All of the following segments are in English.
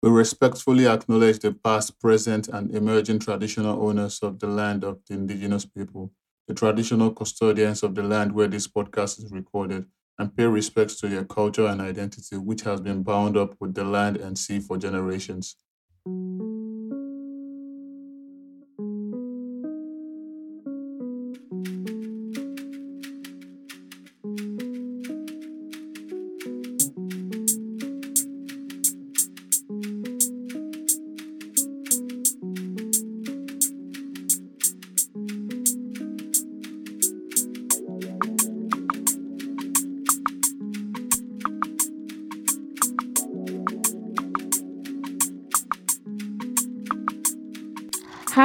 We respectfully acknowledge the past, present, and emerging traditional owners of the land of the indigenous people, the traditional custodians of the land where this podcast is recorded, and pay respects to their culture and identity, which has been bound up with the land and sea for generations.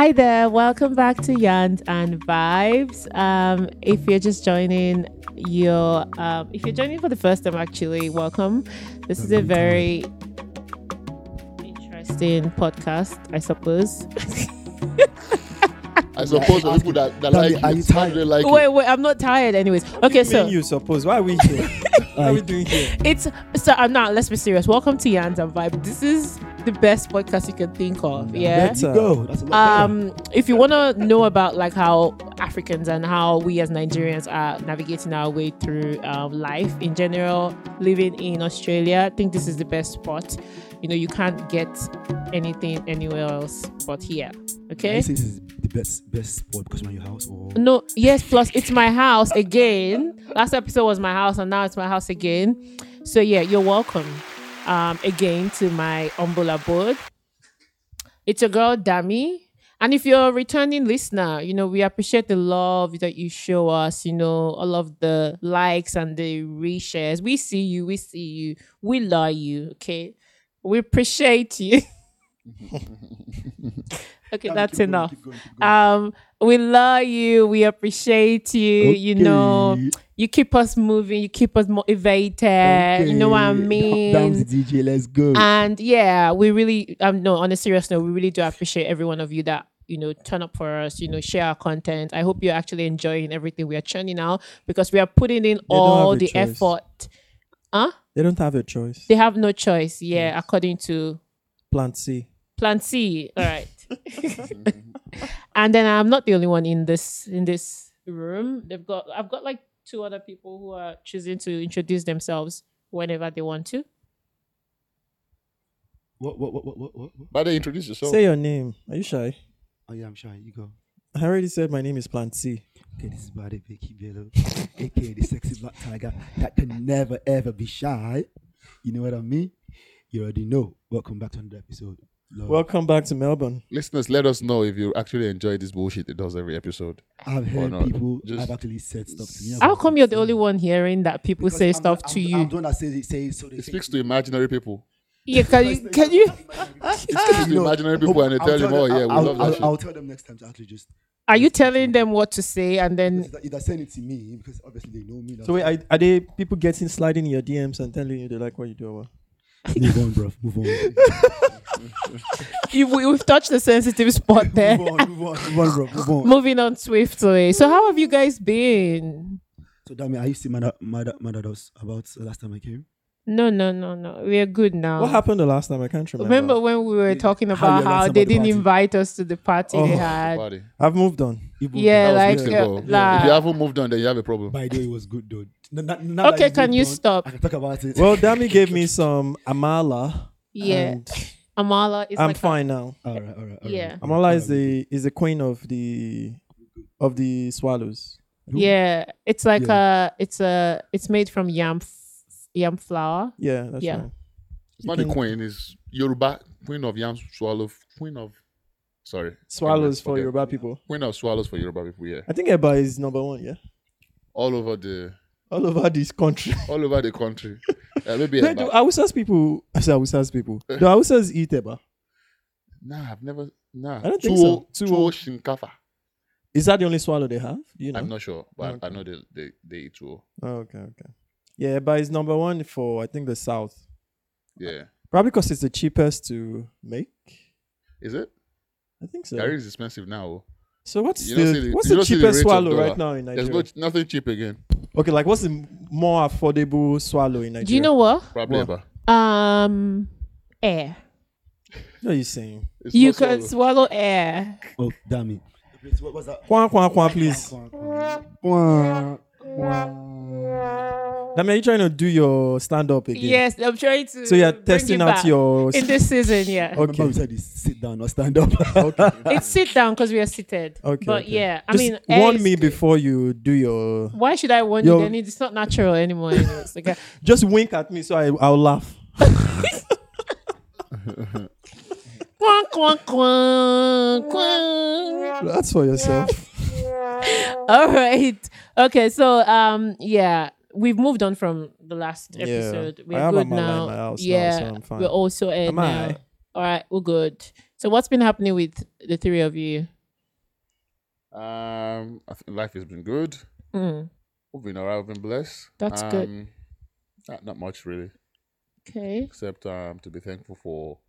Hi there, welcome back to Yarns and Vibes. Um, if you're just joining, you're um, if you're joining for the first time, actually, welcome. This is a very interesting podcast, I suppose. I suppose the people that, that Danny, like are you some tired? they like wait, it. wait, I'm not tired, anyways. Okay, so you suppose why are we here? what are we doing here? it's so I'm not. Let's be serious. Welcome to Yarns and Vibes. This is the best podcast you can think of. Yeah. There you go. That's a lot um if you want to know about like how africans and how we as nigerians are navigating our way through um, life in general living in australia i think this is the best spot. You know you can't get anything anywhere else but here okay? This is the best best spot because you're in your house or? No yes plus it's my house again. Last episode was my house and now it's my house again. So yeah you're welcome um again to my humble abode. It's your girl dami. And if you're a returning listener you know we appreciate the love that you show us you know all of the likes and the reshares. We see you we see you we love you okay? We appreciate you. Okay that's enough keep going, keep going. um we love you. We appreciate you. You know you keep us moving. You keep us motivated. You know what i mean? DJ, let's go. and yeah we really um no on a serious note we really do appreciate every one of you that you know turn up for us you know share our content. I hope you're actually enjoying everything we are churning out because we are putting in don't all the choice. effort. Huh? They don't have a choice. they have no choice. Yeah according to Plant C. plan c. All right and then i'm not the only one in this in this room they've got i've got like two other people who are choosing to introduce themselves whenever they want to what, what, what, what, what, what? what? But they introduce yourself. Say your name. Are you shy? Oh yeah, I'm shy. You go. I already said my name is Plant C. Okay, this is Bade Becky Bello, aka the sexy black tiger that can never ever be shy. You know what I mean? You already know. Welcome back to another episode. Love. Welcome back to Melbourne. Listeners, let us know if you actually enjoy this bullshit it does every episode. I've heard not. people Just- have actually said stuff to me. how come you're the only one hearing that people Because say I'm stuff the- to I'm, you I'm the one that says it. Says so. They It speaks to imaginary people. yeah can you can you It speaks to imaginary people and they I'll tell them, oh yeah, we I'll, love that I'll, shit. I'll tell them next time to actually just are you telling them what to say and then If they're saying it to me because obviously they know me. So wait, are, are they people getting sliding in your DMs and telling you they like what you do? Or what? Move on, bro. Move on. you, we- we've touched the sensitive spot there move on. Move on. Move on, bro. Move on. moving on swiftly so how have you guys been So, Dami, I used to mad at, mad at, mad at us about the last time I came. No no no no we're good now What happened the last time? I can't remember. remember when we were Yeah. talking about you how they about the didn't party. invite us to the party they Oh. had Body. I've moved on. Even- Yeah, That like, weeks uh, like- if you haven't moved on, then you have a problem. By the way, it was good, dude. N- n- okay can you on, stop I can talk about it. Well, Dami gave me some Amala. yeah and amala is I'm like a- fine now. all right, all right. all Yeah. right. Amala is the is the queen of the of the swallows. yeah it's like Yeah. a it's a it's made from yam f- yam flour Yeah, that's Yeah. right. It's not queen, it's Yoruba, queen of yams, swallow, queen of, sorry. Swallows for Yoruba people. Queen of swallows for Yoruba people, yeah. I think Eba is number one. Yeah, All over the, all over this country. all over the country. Uh, maybe Do, Eba. do Hausas people? I say Hausas people. Do Hausas eat Eba? Nah, I've never, nah. I don't think Tuwo- so. Tuwo Tuwo. shinkafa. Is that the only swallow they have? Do you know? I'm not sure, but I know they, they, they eat tuwo. Oh, okay, okay. Yeah, but it's number one for I think the south. Yeah. Probably because it's the cheapest to make. Is it? I think so. Garri is expensive now. So what's You the the- what's the don't the cheapest swallow right now in There's Nigeria? no, nothing cheap again. Okay, like what's the more affordable swallow in Nigeria? do you know what Probably What? Eba. um air What are you saying? It's You can swallow. swallow air. Oh, damn it. Wait, What was that? Kwan, kwan, kwan, please. Quack, quack, quack, quack. That mean, you trying to do your stand up again? Yes, I'm trying to. So you're testing it out back your. in this season. Yeah, Remember Okay. we said this sit down or stand up. Okay. It's sit down because we are seated. Okay. but okay. yeah, I Just mean, warn me good. before you do your. Why should I warn Yo- you? Then it's not natural anymore. anyways. Okay. Just wink at me so I I'll laugh. Quack, quack, quack, quack. That's for yourself. All right. Okay. So um yeah, we've moved on from the last episode. I We're have good Amala now. my house now, yeah, so I'm fine. we're also in Am now. I? All right, we're good. So what's been happening with the three of you? Um, I think life has been good. Mm, We've been alright. We've been blessed. That's good. Um, Not, not much really, okay. except um to be thankful for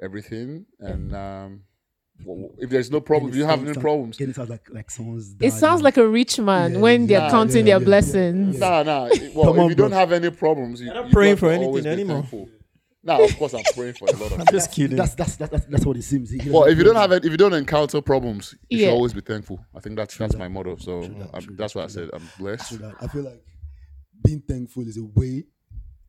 everything. And um, well, if there's no problem, you have any problems, it sounds like like someone's. It sounds like a rich man Yeah, when they're yeah, counting yeah, their yeah, blessings. yeah. Nah, nah. it- Well, Come if on, you don't have any problems, you, You're not you praying for anything anymore. thankful. Now, of course, I'm praying for a lot of. I'm just kidding. That's that's that's that's, that's what it seems. He Well, if you don't have it, if you don't encounter problems, you Yeah. should always be thankful. I think that's that's my motto. So that, true that's that, why I said that. I'm blessed. I feel like being thankful is a way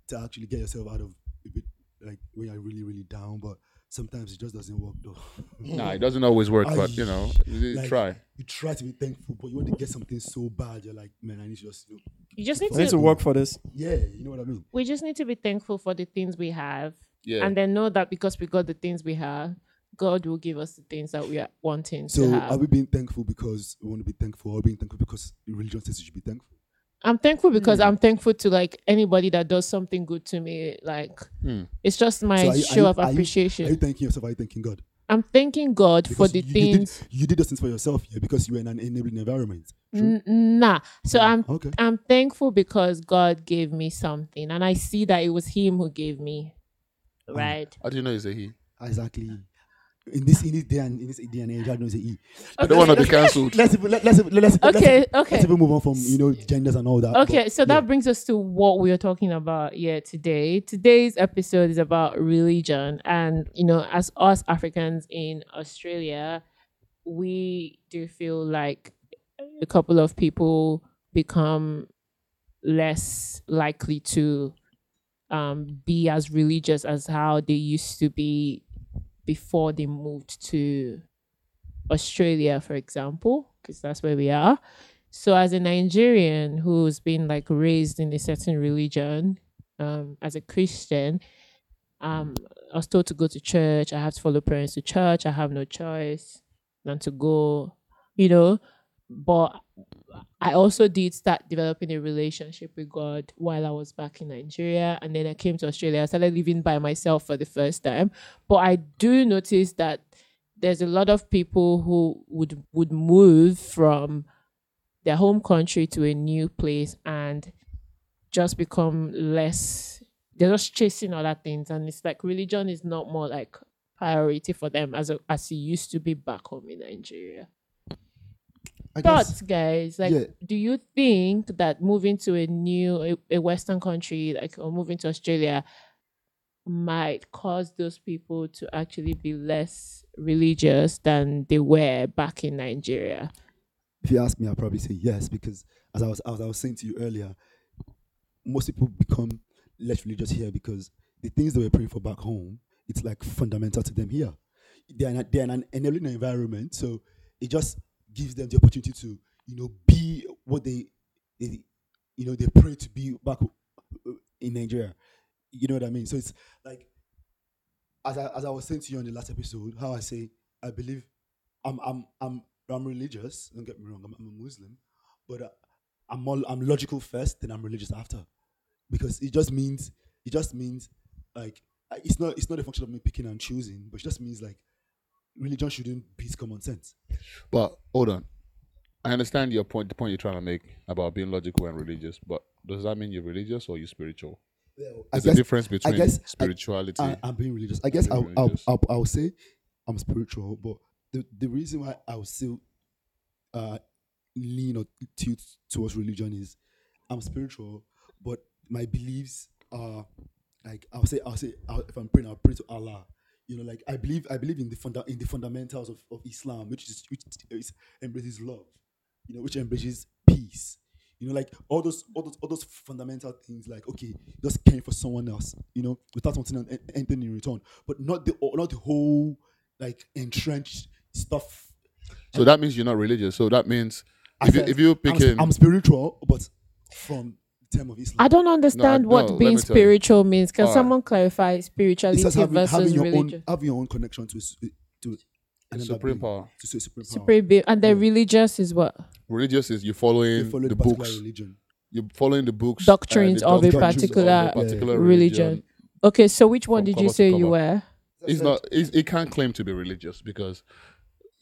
to actually get yourself out of a bit like when you're really really down, but sometimes it just doesn't work though. Nah, it doesn't always work, but you know, you Like, try. You try to be thankful, but you want to get something so bad, you're like, man, I need to just you know, You just need I need to. to work for this. yeah, you know what I mean. We just need to be thankful for the things we have, Yeah. and then know that because we got the things we have, God will give us the things that we are wanting So to are have. we being thankful because we want to be thankful, or being thankful because religion says you should be thankful? I'm thankful because Hmm. I'm thankful to like anybody that does something good to me. Like Hmm. it's just my So you- show you- of are you- appreciation. Are you thanking yourself? Are you thanking God? I'm thanking God for the you, you things. did, you did those things for yourself, yeah, because you were in an enabling environment. True. N- nah. So I'm okay. I'm thankful because God gave me something, and I see that it was Him who gave me. Oh. Right. How do you know it's a he? Exactly. In this in this day and in this day and age, I know it's a E. I don't want to be cancelled. Let's even- let, let's even- let's let's Okay. let's Okay. even move on from you know genders and all that. Okay, but so yeah. that brings us to what we are talking about here today. Today's episode is about religion, and you know, as us Africans in Australia, we do feel like a couple of people become less likely to um, be as religious as how they used to be before they moved to Australia, for example, because that's where we are. So, as a Nigerian who's been like raised in a certain religion, um, as a Christian, um, I was told to go to church. I have to follow parents to church. I have no choice than to go, you know. But I also did start developing a relationship with God while I was back in Nigeria, and then I came to Australia. I started living by myself for the first time. But I do notice that there's a lot of people who would would move from their home country to a new place and just become less they're just chasing other things and it's like religion is not more like priority for them as a, as it used to be back home in Nigeria. I guess- Thoughts, guys? Like, yeah. do you think that moving to a new a, a Western country, like or moving to Australia, might cause those people to actually be less religious than they were back in Nigeria? If you ask me, I'll probably say yes because as I was as I was saying to you earlier, most people become less religious here because the things they were praying for back home, it's like fundamental to them here. They're in, a, they're in an enabling environment, so it just gives them the opportunity to you know be what they, they you know they pray to be back in Nigeria. You know what I mean? So it's like as I as I was saying to you on the last episode, how I say I believe I'm I'm I'm I'm religious. Don't get me wrong. I'm, I'm a Muslim, but uh, I'm all, I'm logical first, then I'm religious after, because it just means it just means like uh, it's not it's not a function of me picking and choosing, but it just means like religion shouldn't beat common sense. But hold on. I understand your point, the point you're trying to make about being logical and religious, but does that mean you're religious or you're spiritual? I There's guess a difference between guess spirituality. I, I'm being religious. I guess I'll, I'll. I'll, I'll say I'm spiritual, but the, the reason why I'll still uh, lean or tilt towards religion is I'm spiritual, but my beliefs are like I'll say I'll say I'll, if I'm praying I'll pray to Allah. You know, like I believe I believe in the funda- in the fundamentals of, of Islam, which is which is embraces love, you know, which embraces peace. You know, like all those all those all those fundamental things, like okay, just caring for someone else, you know, without wanting an- anything in return, but not the not the whole like entrenched stuff. So that means you're not religious. So that means if you if you I'm, pick in I'm spiritual, but from term of Islam. I don't understand no, what let being me tell you. spiritual means. Can Alright. someone clarify It's spirituality just having, versus having your religion? own having your own connection to a s- to another supreme being, power. to a supreme power. Supreme being, and then religious is what Religious is you're They following follow the the books. religion. You're following the books, Doctrines and the of a doctrines particular particular religion. Okay, so which one From did you say you were? It's not. It's, it can't claim to be religious because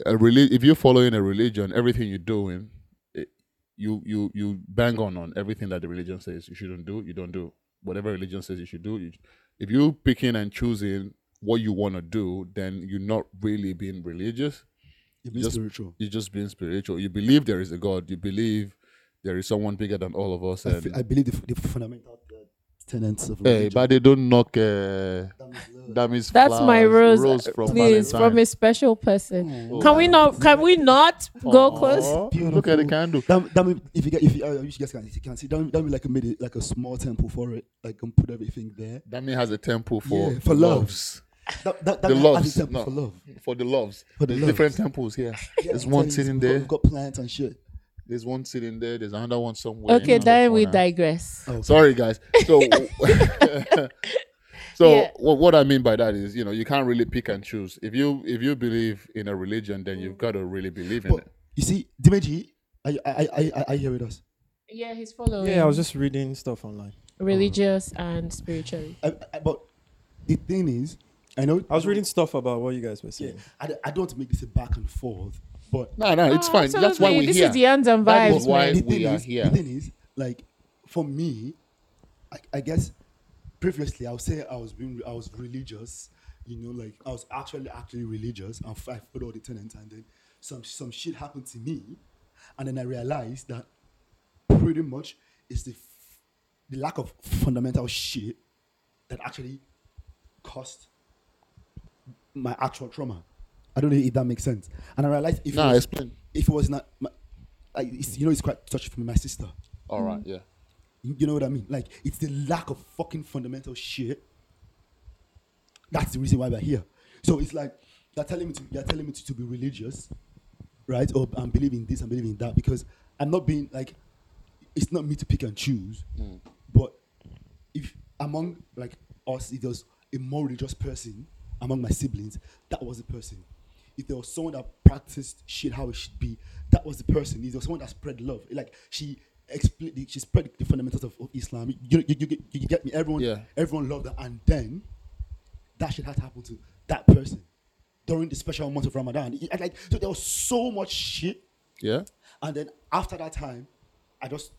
a reli- if you're following a religion, everything you're doing, it, you you you bang on on everything that the religion says you shouldn't do. You don't do whatever religion says you should do. You, if you picking and choosing what you want to do, then you're not really being religious. You're being Just- spiritual. You're just being spiritual. You believe there is a God. You believe there is someone bigger than all of us. I, And f- I believe the, f- the fundamental tenets of hey, religion. but they don't knock. Uh, That means love. That's my flowers, rose, from please, from a special person. Oh. Can we not? Can we not go close? Aw, Look at the candle. That, that if you get if you, uh, you guys can, you can see that, mean- like I made it like a small temple for it like and put everything there. That man has a temple for, Yeah, for love. loves. That that, that The loves, temple no. for love. For the loves. For the There's loves. different temples here. Yeah, There's one telling you, sitting we've got- there. We've got plants and shit. There's one sitting there. There's another one somewhere. Okay, in another then we digress. Oh, Sorry, guys. So, so Yeah. what, what I mean by that is, you know, you can't really pick and choose. If you if you believe in a religion, then you've got to really believe in But it. you see, Dimeji, I I I I, I hear with us. Yeah, he's following. Yeah, I was just reading stuff online. religious and spiritually. I, uh, I, uh, but the thing is, I know I was reading stuff about what you guys were Yeah, saying. I, I don't want to make this a back and forth, but No, no, it's Oh, fine. That's why we're here. This here. is the ends and That vibes, is why man. the we are is, here. The thing is, like, for me, I, I guess previously I would say I was being I was religious, you know, like I was actually actually religious and I followed all the tenets, and then some some shit happened to me, and then I realized that pretty much it's the f- the lack of fundamental shit that actually caused my actual trauma. I don't know if that makes sense. And I realized if it was, explain. if it was not, my, like, it's, you know, it's quite touchy for me, my sister. All right, yeah. You you know what I mean? Like, it's the lack of fucking fundamental shit. That's the reason why we're here. So it's like they're telling me to you're telling me to, to be religious, right? Or I'm believing this, I'm believing that because I'm not being like it's not me to pick and choose. Hmm. But if among like us, if there was a more religious person among my siblings, that was the person. If there was someone that practiced shit how it should be, that was the person. If there was someone that spread love, like she explained, she spread the fundamentals of, of Islam. You, you, you, get- you get me? Everyone, Yeah. everyone loved that, and then that shit had to happen to that person during the special month of Ramadan. It- like so, there was so much shit Yeah? and then after that time, I just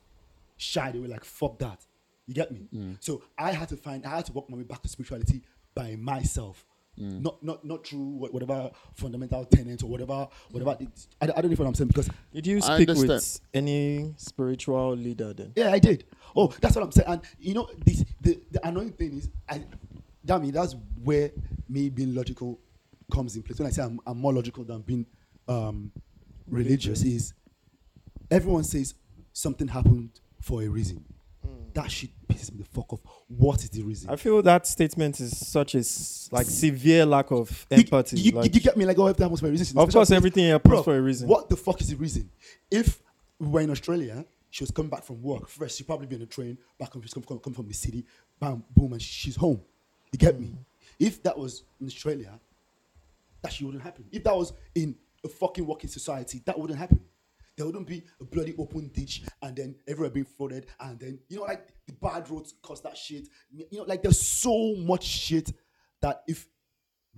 shied away, like, fuck that. You get me? Mm. So I had to find, I had to work my way back to spirituality by myself. Not, not, not through whatever fundamental tenets or whatever, whatever. it- I, don't- I don't know what I'm saying because, Did you speak with any spiritual leader then? yeah, I did. Oh, that's what I'm saying. And you know, this the, the annoying thing is, I, that mean, that's where me being logical comes in place. When I say I'm, I'm more logical than being um, religious, is everyone says something happened for a reason. That shit pisses me the fuck off. What is the reason? I feel that statement is such a s- like severe lack of You- empathy. You, like, you get me? Like, oh, happens for a reason. Of course, everything happens Bro, for a reason. What the fuck is the reason? If we were in Australia, she was coming back from work. First, she'd probably be on a train back home. She's come, come, come from the city. Bam, boom, and she's home. You get me? Mm. If that was in Australia, that shit wouldn't happen. If that was in a fucking working society, that wouldn't happen. There wouldn't be a bloody open ditch and then everywhere being flooded and then you know like the bad roads cause that shit. You know, like there's so much shit that if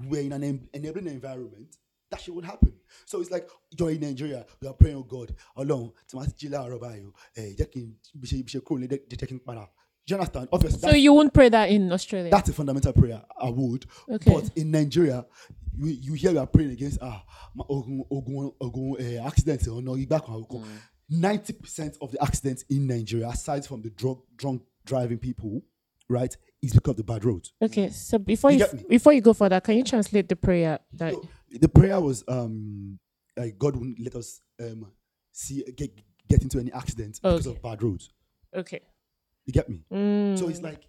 we're in an en- enabling environment, that shit would happen. So it's like you're in Nigeria, you are praying, oh God, alone, my jila robayo, eh, para. Do you understand? Obviously, So you won't pray that in Australia? that's a fundamental prayer. I would, Okay. but in Nigeria, you, you hear we are praying against ah ogun ogun ogun accidents or no back Ninety percent of the accidents in Nigeria, aside from the drug drunk driving people, right, is because of the bad roads. Okay, so before You you, before you go further, can you translate the prayer that So, the prayer was um God wouldn't let us um see get get into any accidents because of bad roads. okay. You get me? Mm. So it's like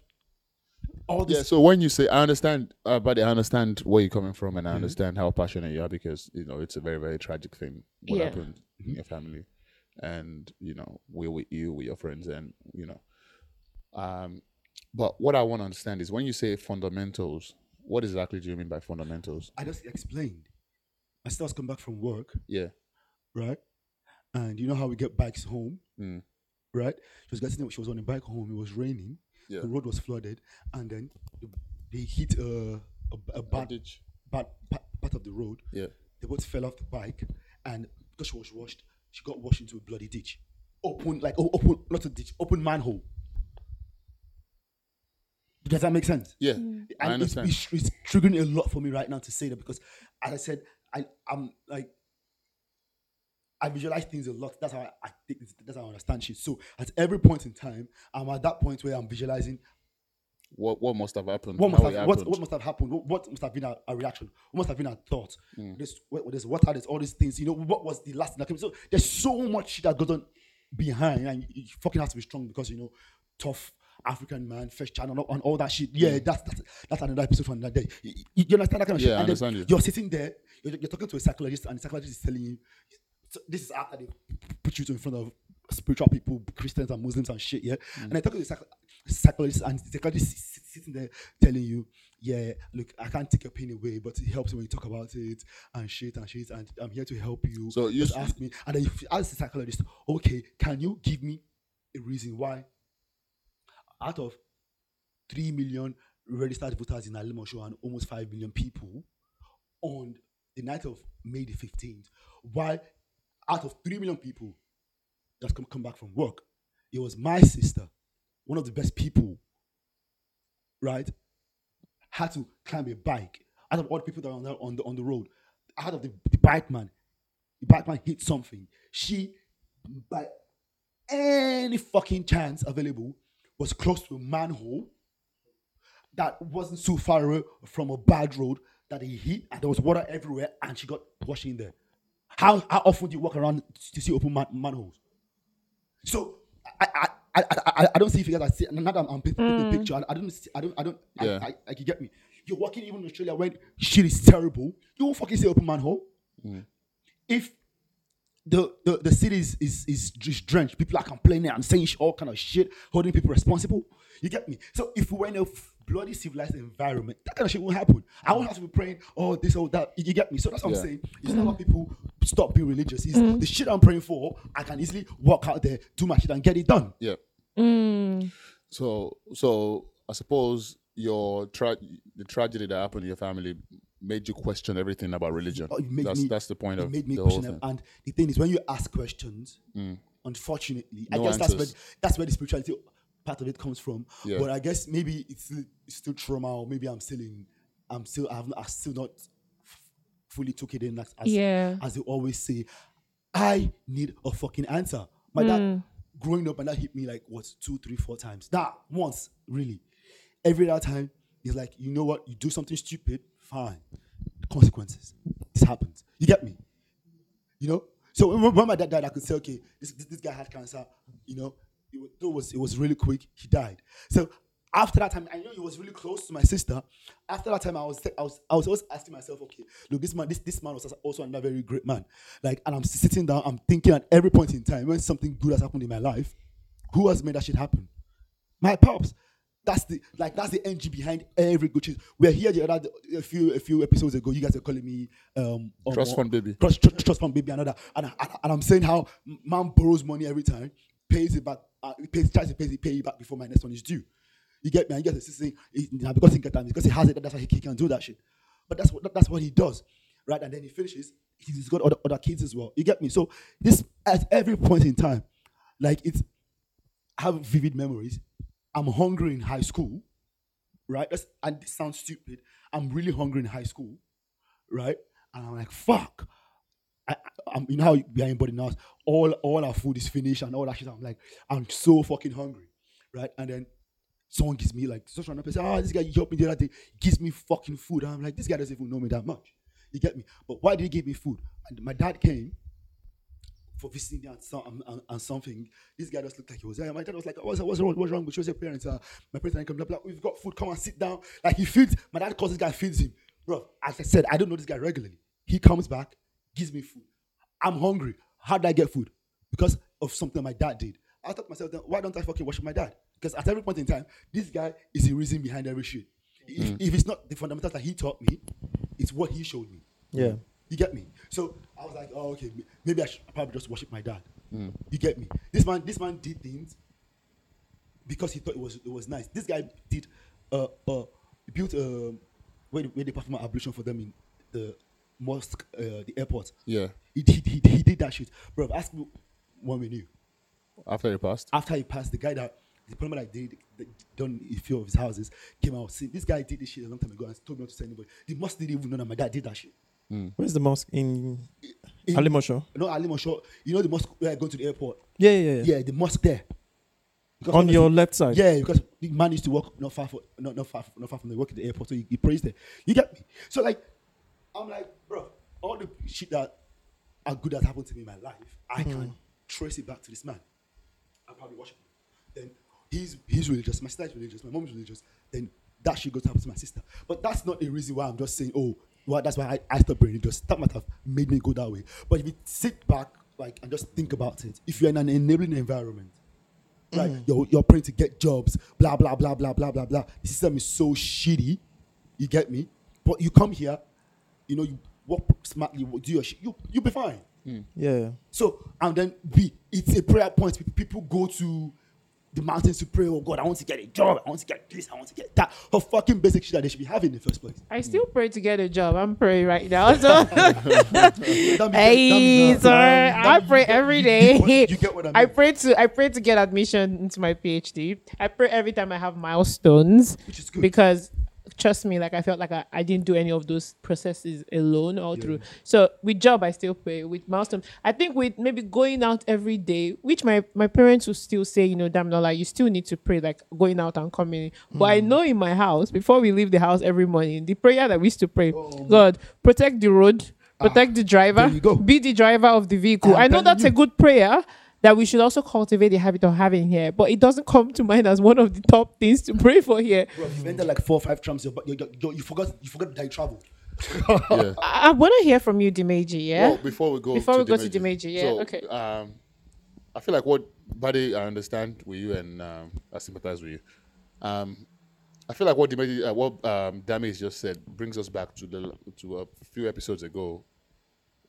all this Yeah. So when you say, I understand, uh, but I understand where you're coming from, Mm-hmm. and I understand how passionate you are because you know it's a very, very tragic thing what Yeah. happened in your family, and you know we're with you, with your friends, and you know. Um, but what I want to understand is when you say fundamentals, what exactly do you mean by fundamentals? I just explained. My sister was come back from work, Yeah. right? And you know how we get bikes home, Mm. Right? She was getting she was on a bike home. It was raining. Yeah. The road was flooded, and then they hit a a, a bad ditch. bad part of the road. Yeah. They both fell off the bike, and because she was washed, she got washed into a bloody ditch. Open, like oh, open, not a ditch, open manhole. Does that make sense? Yeah. Mm. I and it's, understand. it's, it's triggering a lot for me right now to say that because, as I said, I I'm like I visualize things a lot. That's how I, I think. That's how I understand shit. So at every point in time, I'm at that point where I'm visualizing What what must have happened? what must have what, happened. what must have happened. What, what must have been a, a reaction? What must have been a thought? Mm. This what, this what are this all these things? You know what was the last thing that came? So there's so much shit that goes on behind, and you, you fucking have to be strong because you know tough. African man, first channel, and all- and all that shit. Yeah, that's, that's that's another episode for another day. You, you- understand that kind of Mm. Yeah, shit? Then understand you. You're sitting there, you're, you're talking to a psychologist, and the psychologist is telling you, so this is after they put you to in front of spiritual people, Christians and Muslims and shit, yeah. Mm. And I talk to the psych- psychologist, and the psychologist is sitting there telling you, yeah, look, I can't take your pain away, but it helps when you talk about it and shit and shit, and I'm here to help you. So you just ask me, and then if you ask the psychologist, okay, can you give me a reason why out of three million registered voters in Alimosho and almost five million people on the night of May the 15th, why out of three million people that's come, come back from work, it was my sister, one of the best people, right, had to climb a bike. Out of all the people that were on the, on the, on the road, out of the, the bike man, the bike man hit something. She, by any fucking chance available, was close to a manhole that wasn't so far away from a bad road that he hit and there was water everywhere and she got washed in there. How how often do you walk around to see open man- manholes? So I I, I, I, I don't see if you guys are see now that I'm, I'm painting the mm. picture. I, I don't see, I don't I don't Yeah. I, I, I can get me. You're walking even in Australia when shit is terrible. You won't fucking see open manhole. Mm. If the, the the city is, is is just drenched. People are complaining and saying all kind of shit, holding people responsible. You get me? So if we were in a f- bloody civilized environment, that kind of shit won't happen. I won't have to be praying, oh this or that. You get me? So that's what Yeah. I'm saying. It's not about people stop being religious. It's the shit I'm praying for. I can easily walk out there, do my shit, and get it done. Yeah. Mm. So so I suppose your tra- the tragedy that happened in your family made you question everything about religion. Oh, it made That's me- that's the point it of made me the whole question thing. And the thing is, when you ask questions, unfortunately, I No guess that's where that's where the spirituality part of it comes from. Yeah. But I guess maybe it's still, it's still trauma, or maybe I'm still in, I'm still I've not, I still not f- fully took it in as as, Yeah. as they always say. I need a fucking answer. My dad mm. growing up and that hit me like what two, three, four times. That once really. Every other time he's like, you know what? You do something stupid, fine. Consequences. This happens. You get me? You know? So when, when my dad died, I could say, okay, this, this, this guy had cancer. You know, was, it was it was really quick. He died. So after that time, I know he was really close to my sister. After that time, I was I was I was always asking myself, okay, look, this man, this this man was also another very great man. Like, and I'm sitting down, I'm thinking at every point in time when something good has happened in my life, who has made that shit happen? My pops. That's the like that's the engine behind every good shit. We're here the other a few a few episodes ago. You guys are calling me um Trust um, fund baby. trust, trust, trust fund baby another and, and, and I'm saying how man borrows money every time, pays it back, uh, he pays tries to pay pay it back before my next one is due. You get me? You get the saying now because he get time because he has it, that's why he, he can do that shit. But that's what that's what he does, right? And then he finishes. He's got other, other kids as well. You get me? So this at every point in time, like it's I have vivid memories. I'm hungry in high school, right? That's, and this sounds stupid. I'm really hungry in high school, right? And I'm like, fuck. I'm, you know how we are body now. All all our food is finished and all that shit. I'm like, I'm so fucking hungry, right? And then someone gives me like such random person. Ah, this guy helped me the other day. Gives me fucking food. I'm like, this guy doesn't even know me that much. You get me? But why did he give me food? And my dad came for visiting and, some, and, and, and something. This guy just looked like he was there. My dad was like, what's, what's wrong? What's wrong? Was your parents? Uh, my parents are blah, blah. We've got food. Come and sit down. Like he feeds. My dad calls this guy, feeds him. Bro, as I said, I don't know this guy regularly. He comes back, gives me food. I'm hungry. How did I get food? Because of something my dad did. I thought to myself, then why don't I fucking worship my dad? Because at every point in time, this guy is the reason behind every shit. If, if it's not the fundamentals that he taught me, it's what he showed me. Yeah. You get me? So I was like, oh, okay, maybe I should probably just worship my dad. You get me? This man, this man did things because he thought it was it was nice. This guy did uh uh built um where, they- where they perform ablution for them in the mosque, uh, the airport. Yeah. He did he, he did that shit, bro. Ask me when we knew After he passed. after he passed, the guy that the plumber that did that done a few of his houses came out. See, this guy did this shit a long time ago and told me not to tell anybody. The mosque didn't even know that my dad did that shit. Hmm. Where's the mosque in In- Alimosho? No, Alimosho. You know the mosque where I go to the airport. Yeah, yeah, yeah. Yeah, the mosque there. Because On your left side. Yeah, because the man used to work not far for, not not far not far from the work at the airport, so he, he prays there. You get me? So like, I'm like, bro, all the shit that are good that happened to me in my life, I mm-hmm. can trace it back to this man. I probably worship him. Then he's he's religious. My sister is religious. My mom is religious. Then that shit goes to happen to my sister. But that's not a reason why I'm just saying, oh, well, that's why I, I stopped being religious. That might have made me go that way. But if you sit back like and just think about it, if you're in an enabling environment, mm-hmm. right? You're, you're praying to get jobs, blah, blah, blah, blah, blah, blah, blah. The system is so shitty. You get me? But you come here, you know, you work smartly, you do your shit, you, you'll be fine. Hmm. Yeah. So, and then B, it's a prayer point. People go to the mountains to pray, oh God, I want to get a job, I want to get this, I want to get that. Her fucking basic shit that they should be having in the first place. I still pray to get a job. I'm praying right now. So That means- that hey, sir, I pray every day. you get what- You get what I mean? I pray to I pray to get admission into my PhD. I pray every time I have milestones Which is good. because trust me, like I felt like I, I didn't do any of those processes alone all through. So with job I still pray. With milestone, I think with maybe going out every day, which my my parents will still say, you know, damn no, like you still need to pray, like going out and coming. in. But I know in my house, before we leave the house every morning, the prayer that we used to pray, God protect the road. Protect the driver. Be the driver of the vehicle. I'm I know that's a good prayer that we should also cultivate the habit of having here, but it doesn't come to mind as one of the top things to pray for here. Bro, you've entered like four or five trams, you you you you forgot you forgot that you traveled. Yeah. I, I want to hear from you, Dimeji. Yeah. Well, before we go Before to we go to Dimeji, Dimeji, yeah, so, okay. Um, I feel like what Buddy, I understand with you and um, I sympathize with you. Um, I feel like what Dimeji, uh, what um, Damis just said brings us back to the to a few episodes ago,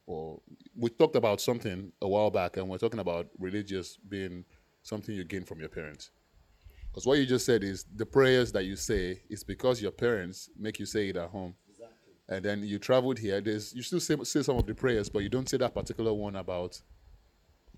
or we talked about something a while back, and we're talking about religious being something you gain from your parents. Because what you just said is the prayers that you say is because your parents make you say it at home. And then you traveled here. There's you still say, say some of the prayers, but you don't say that particular one about,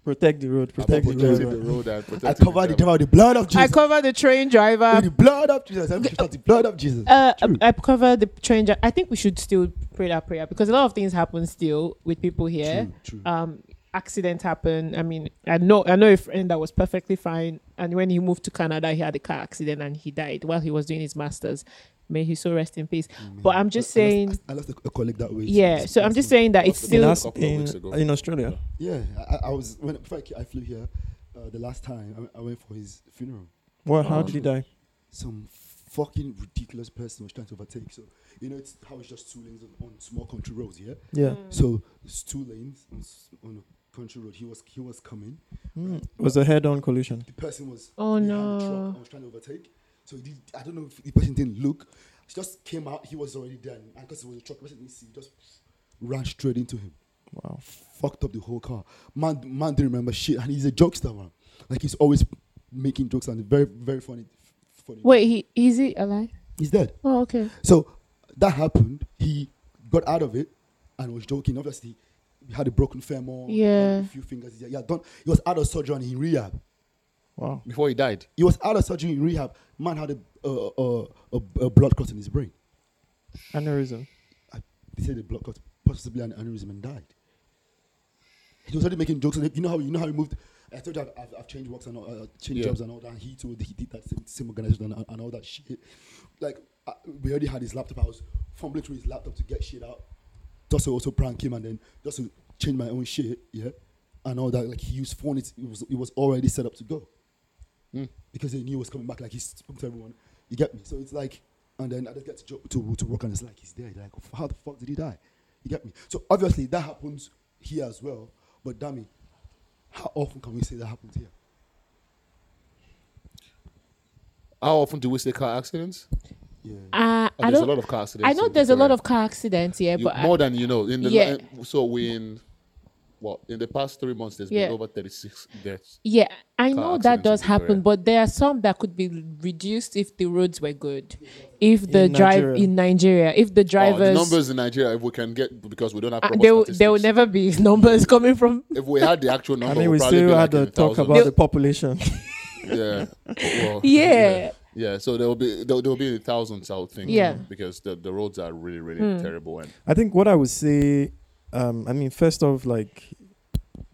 Protect the road. Protect the protecting road. the road and I protecting covered the the devil with the blood of Jesus. I Jesus. cover the train driver. with the blood of Jesus. I'm just the blood of Jesus. Uh, True. I cover the train. dri- I think we should still pray that prayer because a lot of things happen still with people here. True, true. Um, accidents happen. I mean, I know I know a friend that was perfectly fine, and when he moved to Canada, he had a car accident and he died while he was doing his masters. May he so rest in peace. But I'm just I- I saying, lost- I lost a, a colleague that way. yeah. So I'm just saying that it's still. Us- Aus- in, weeks ago. in Australia. Yeah, I, I was when before I, flew here, uh, the last time I, I went for his funeral. Well, how Oh. did he die? Some fucking ridiculous person was trying to overtake. So you know, it's how it's just two lanes on, on small country roads. Yeah. Yeah. Mm. So it's two lanes on, on a country road. He was he was coming. Mm. It was a head-on collision. The person was Oh, no. truck and was trying to overtake. So he did, I don't know if the person didn't look. He just came out. He was already there, and because it was a truck, the person didn't see. He just ran straight into him. Wow. fucked up the whole car. Man, man didn't remember shit, and he's a jokester, man. Like he's always making jokes and very, very funny. Funny. Wait, he is he alive? he's dead. Oh, okay. So that happened. He got out of it and was joking. Obviously, he had a broken femur. Yeah. a few fingers. Yeah, had done. He was out of surgery and in rehab. Wow. before he died. He was out of surgery in rehab. Man had a a, a, a, a blood clot in his brain. Aneurysm. They said the blood clot, possibly an aneurysm, and died. He was already making jokes. And You know how you know how he moved. I told you I've, I've, I've changed works and all, uh, changed Yeah. jobs and all that. And he too, he did that same, same organization and, and all that shit. Like uh, we already had his laptop. I was fumbling through his laptop to get shit out, just to also prank him and then just to change my own shit. Yeah, and all that. Like he used phone. It, it was it was already set up to go Mm. because he knew he was coming back. Like he spoke to everyone. You get me? So it's like, and then I just get to jo- to, to work and it's like he's dead. Like how the fuck did he die? You get me? So obviously that happens here as well. But damn it, how often can we say that happens here? How often do we say car accidents? Yeah. Uh, Oh, I there's a don't. lot of car accidents. I know there's a lot of car accidents here, You- but I- more than you know. In the Yeah. la- so we in what in the past three months there's Yeah. been over 36 deaths. Yeah, I know that does happen, but there are some that could be reduced if the roads were good. If the In drive Nigeria. in Nigeria, if the Oh, the drivers, numbers in Nigeria, if we can get because we don't have uh, there, will- there will never be numbers coming from. if we had the actual number, I mean, we we'd still be had like to the talk thousands. about the population. yeah. Well, Yeah. Yeah, so there will be there will be in the thousands, I would think. Yeah. Because the, the roads are really really terrible and I think what I would say, um, I mean, first off, like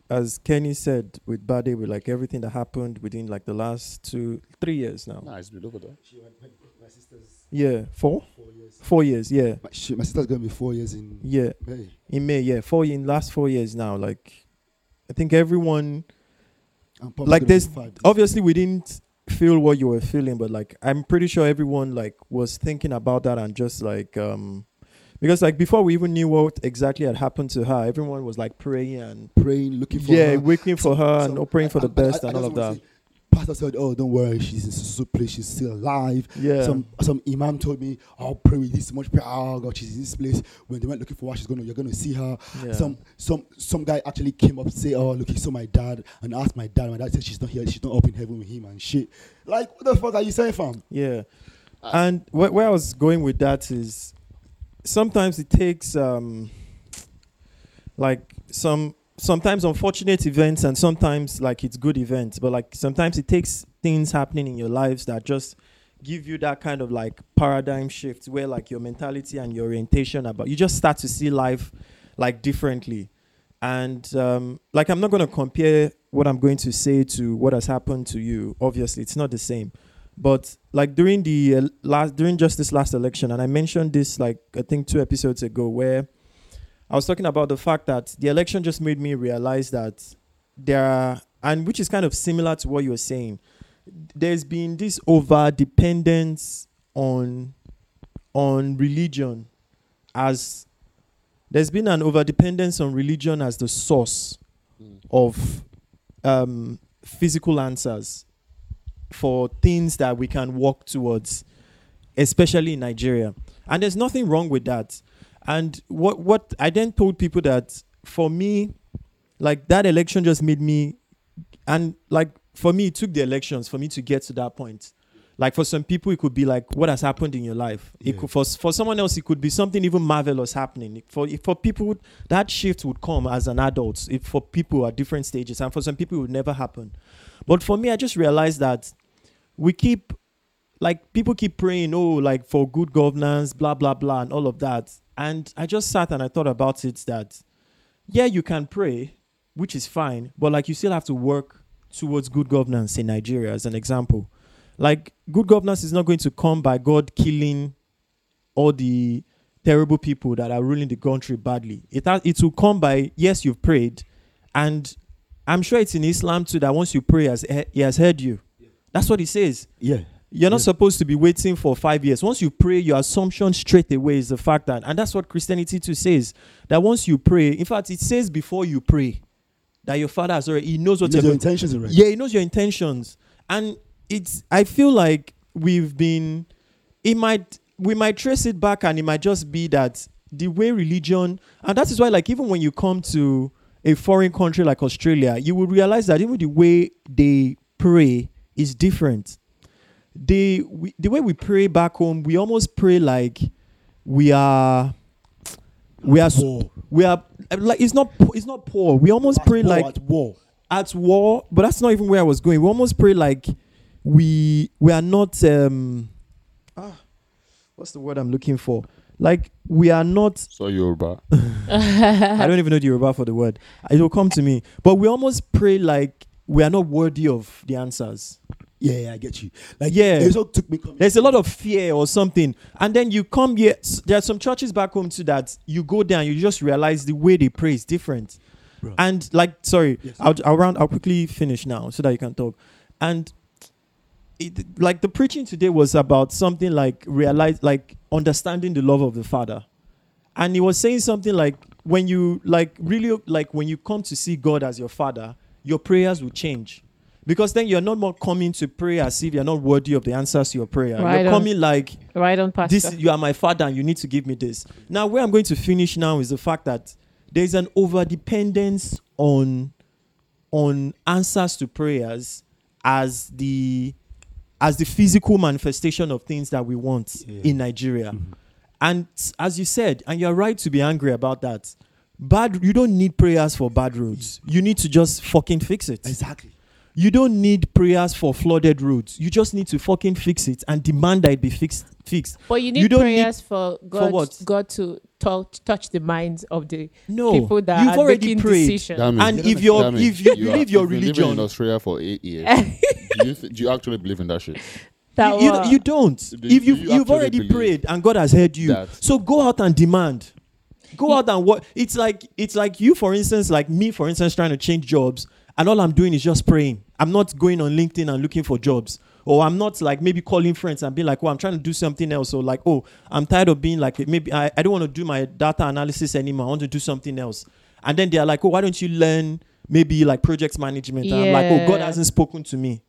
as Kenny said with Bade, with like everything that happened within like the last two, three years now. nah, it's been over there. She went, my, my sister's Yeah, four, four years. four years. Yeah, My, she, my sister's gonna be four years in yeah, May. in May. Yeah, four in last four years now. Like, I think everyone like there's this obviously we didn't feel what you were feeling but like i'm pretty sure everyone like was thinking about that and just like um because like before we even knew what exactly had happened to her everyone was like praying and praying, looking for yeah her. waiting for her So and praying for I- the I- best I and all of that say, Pastor said, "Oh, don't worry, she's in so place. She's still alive." yeah Some some imam told me, "I'll pray with this much prayer. Oh God, she's in this place." When they went looking for her, she's gonna, you're gonna see her. yeah. Some some some guy actually came up say, "Oh, look, he saw my dad," and asked my dad. My dad said she's not here. She's not up in heaven with him and shit. Like, what the fuck are you saying, fam? Yeah. Uh, and where, where I was going with that is sometimes it takes um like some sometimes unfortunate events and sometimes like it's good events. But like sometimes it takes things happening in your lives that just give you that kind of like paradigm shift where like your mentality and your orientation about you just start to see life like differently. And um, like i'm not going to compare what i'm going to say to what has happened to you. Obviously it's not the same but like during the uh, last during just this last election and i mentioned this like i think two episodes ago where i was talking about the fact that the election just made me realize that there are and which is kind of similar to what you were saying there's been this over dependence on on religion as there's been an over dependence on religion as the source Mm. of um, physical answers for things that we can walk towards, especially in Nigeria. And there's nothing wrong with that. And what what I then told people that for me, like that election just made me, and like for me, it took the elections for me to get to that point. Like for some people, it could be like what has happened in your life. It Yeah. could, for for someone else, it could be something even marvelous happening. For for people, that shift would come as an adult. If for people at different stages, and for some people, it would never happen. But for me, I just realized that we keep like people keep praying, oh, like for good governance, blah blah blah, and all of that. And I just sat and I thought about it that yeah, you can pray, which is fine, but like you still have to work towards good governance in Nigeria, as an example. Like good governance is not going to come by God killing all the terrible people that are ruling the country badly. It has, it will come by yes, you've prayed, and I'm sure it's in Islam too that once you pray, has, he has heard you. That's what he says. Yeah. You're not Yeah. supposed to be waiting for five years. Once you pray, your assumption straight away is the fact that, and that's what Christianity too says, that once you pray, in fact, it says before you pray, that your father has already, he knows what Knows your intentions already. yeah, he knows your intentions. And it's I feel like we've been it might we might trace it back and it might just be that the way religion and that is why like even when you come to a foreign country like Australia, you will realize that even the way they pray is different. They we, the way we pray back home, we almost pray like we are we are War. we are like it's not it's not poor. We almost At pray war, like at war. at war, but that's not even where I was going. We almost pray like we we are not um ah what's the word I'm looking for? Like we are not So Yoruba. I don't even know the Yoruba for the word. It will come to me. But we almost pray like we are not worthy of the answers. Yeah, yeah, I get you. Like, Yeah. it also took me. There's a lot of fear or something, and then you come here. There are some churches back home too that you go there and you just realize the way they pray is different. Bro. And like, sorry, Yes. I'll, I'll round. I'll quickly finish now so that you can talk. And it, like the preaching today was about something like realize, like understanding the love of the Father, and he was saying something like when you like really like when you come to see God as your Father, your prayers will change. Because then you're not more coming to pray as if you're not worthy of the answers to your prayer. Right you're on. coming like Right on, Pastor. this you are my father and you need to give me this now where i'm going to finish now is the fact that there's an over dependence on on answers to prayers as the as the physical manifestation of things that we want Yeah. in nigeria mm-hmm. and as you said and you're right to be angry about that bad you don't need prayers for bad roads you need to just fucking fix it exactly. you don't need prayers for flooded roads you just need to fucking fix it and demand that it be fixed fixed but you need you don't need- prayers for God, For what? God to touch, touch the minds of the no people that you've are already making prayed decisions. Damn it. and if you're Damn if you are- believe your religion you've been living in Australia for eight years. do you th- do you actually believe in that shit? That you, you, you don't Do if you you've, you've already prayed and god has heard you that? so go out and demand go out and work. it's like it's like you for instance like me for instance trying to change jobs and all i'm doing is just praying. I'm not going on linkedin and looking for jobs. Or i'm not like maybe calling friends and being like oh i'm trying to do something else. Or like oh i'm tired of being like maybe i, I don't want to do my data analysis anymore. I want to do something else. And then they're like oh why don't you learn maybe like project management? And i'm like oh god hasn't spoken to me.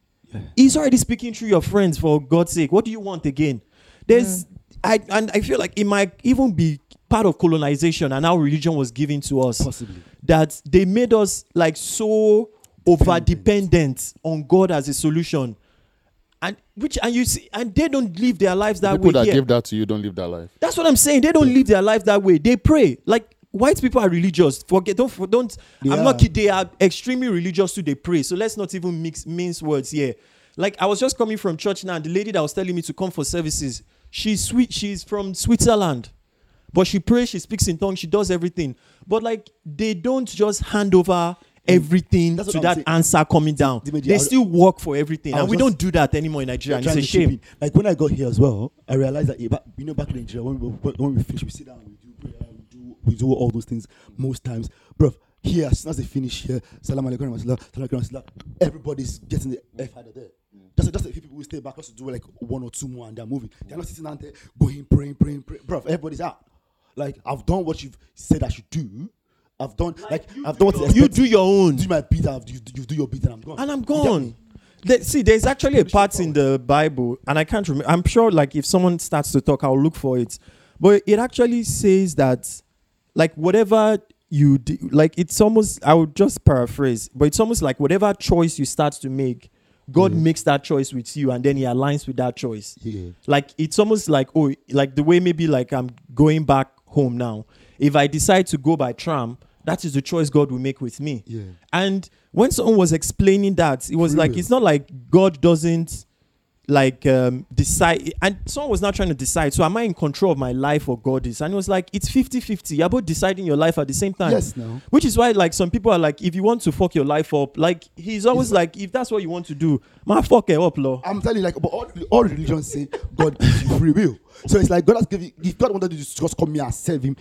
He's already speaking through your friends for God's sake. What do you want again? There's mm. I and I feel like it might even be part of colonization and how religion was given to us Possibly. that they made us like so over dependent on God as a solution. And which and you see and they don't live their lives that People way People that here. give that to you don't live that life. That's what I'm saying. They don't live their life that way. They pray. Like white people are religious. Forget don't for- don't. I'm not kidding. They are extremely religious too. They pray. So let's not even mix mince words here. Like I was just coming from church now. And the lady that was telling me to come for services, she's sweet. She's from Switzerland, but she prays. She speaks in tongues. She does everything. But like they don't just hand over everything to that saying. answer coming down. Dimeji, They still work for everything, and we don't do that anymore in Nigeria. And it's a shame. Like when I got here as well, I realized that you know back in Nigeria when we when we finish, we sit down, we do prayer, we do we do all those things most times, bro. Here, as soon as they finish here, salam alaikum salam alaikum everybody's getting the f out of there. Just, just a few people will stay back just to do like one or two more and they're moving. They're not sitting down there going praying, praying, praying, bro. Everybody's out. Like I've done what you've said I should do. I've done like, I've done what You do your own. do my beat. I've, you, you do your beat and I'm gone. and I'm gone. me? There- see, there's actually a part in the Bible, and I can't remember. I'm sure, like, if someone starts to talk, I'll look for it. But it actually says that, like, whatever you do, like, it's almost, I would just paraphrase, but it's almost like whatever choice you start to make, God Yeah. makes that choice with you, and then He aligns with that choice Yeah. like it's almost like oh like the way maybe like i'm going back home now. If i decide to go by tram that is the choice god will make with me. Yeah. and when someone was explaining that it was like it's not like god doesn't like um decide and someone was now trying to decide so am i in control of my life or god is and it was like it's 50 50 you're both deciding your life at the same time Yes, now. which is why like some people are like if you want to fuck your life up like he's always like if that's what you want to do man fuck it up law I'm telling you, like, but all, all religions say God gives you free will. So it's like God has given. If God wanted you to just come here and serve Him,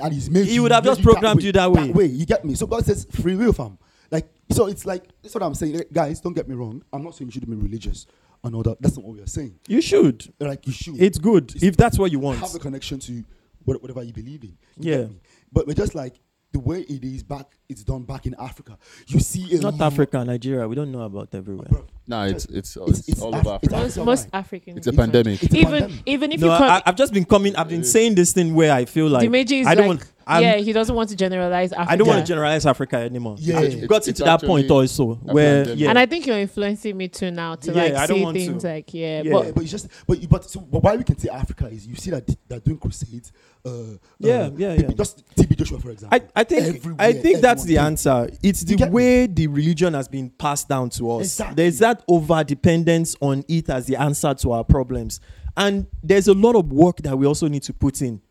and He's made He you- would have just programmed you that way. That way, you get me. So God says free will, fam. Like, so it's like that's what I'm saying, guys. Don't get me wrong. I'm not saying you should be religious and all that. That's not what we are saying. you should Like, you should. it's good It's- if that's what you want have a connection to whatever you believe in. You Yeah. But we're just like the way it is back. It's done back in Africa. You see, a not Africa, Nigeria. We don't know about everywhere. Bro, No, it's it's, It's- it's, it's all Af- over it's Africa. most, most why? African. It's a pandemic. It's a Even pandemic. even if no, you come, I, I've just been coming. I've been saying this thing where I feel like Dimeji is I don't like, want. I'm, yeah, he doesn't want to generalize Africa. I don't want to generalize Africa anymore. Yeah. I've It's- got it's to that point also where yeah, And I think you're influencing me too now to Yeah, like I don't see want to. things like yeah, Yeah. but Yeah, but it's just but you- but so, but why we can say Africa is you see that they're doing crusades. Uh, Yeah, uh, yeah, yeah. Just TB Joshua, for example. I, I think Everywhere, I think that's the answer. It's the get me? way the religion has been passed down to us. Exactly. There's that over dependence on it as the answer to our problems. And there's a lot of work that we also need to put in Yeah, but-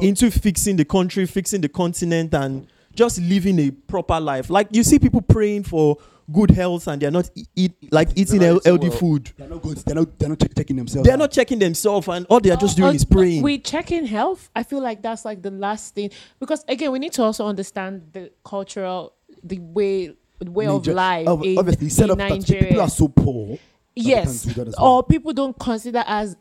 into fixing the country, fixing the continent, and just living a proper life. Like you see people praying for good health and they're not eat like eating not healthy well. food. They're not good. They're not. They're not check, checking themselves. They're out. not checking themselves and all they are just Uh, doing uh, is praying. We checking health. I feel like that's like the last thing because again, we need to also understand the cultural, the way, the way of life ob- in, obviously, set in up that Nigeria. people are so poor. yes, can't do that as well. or people don't consider as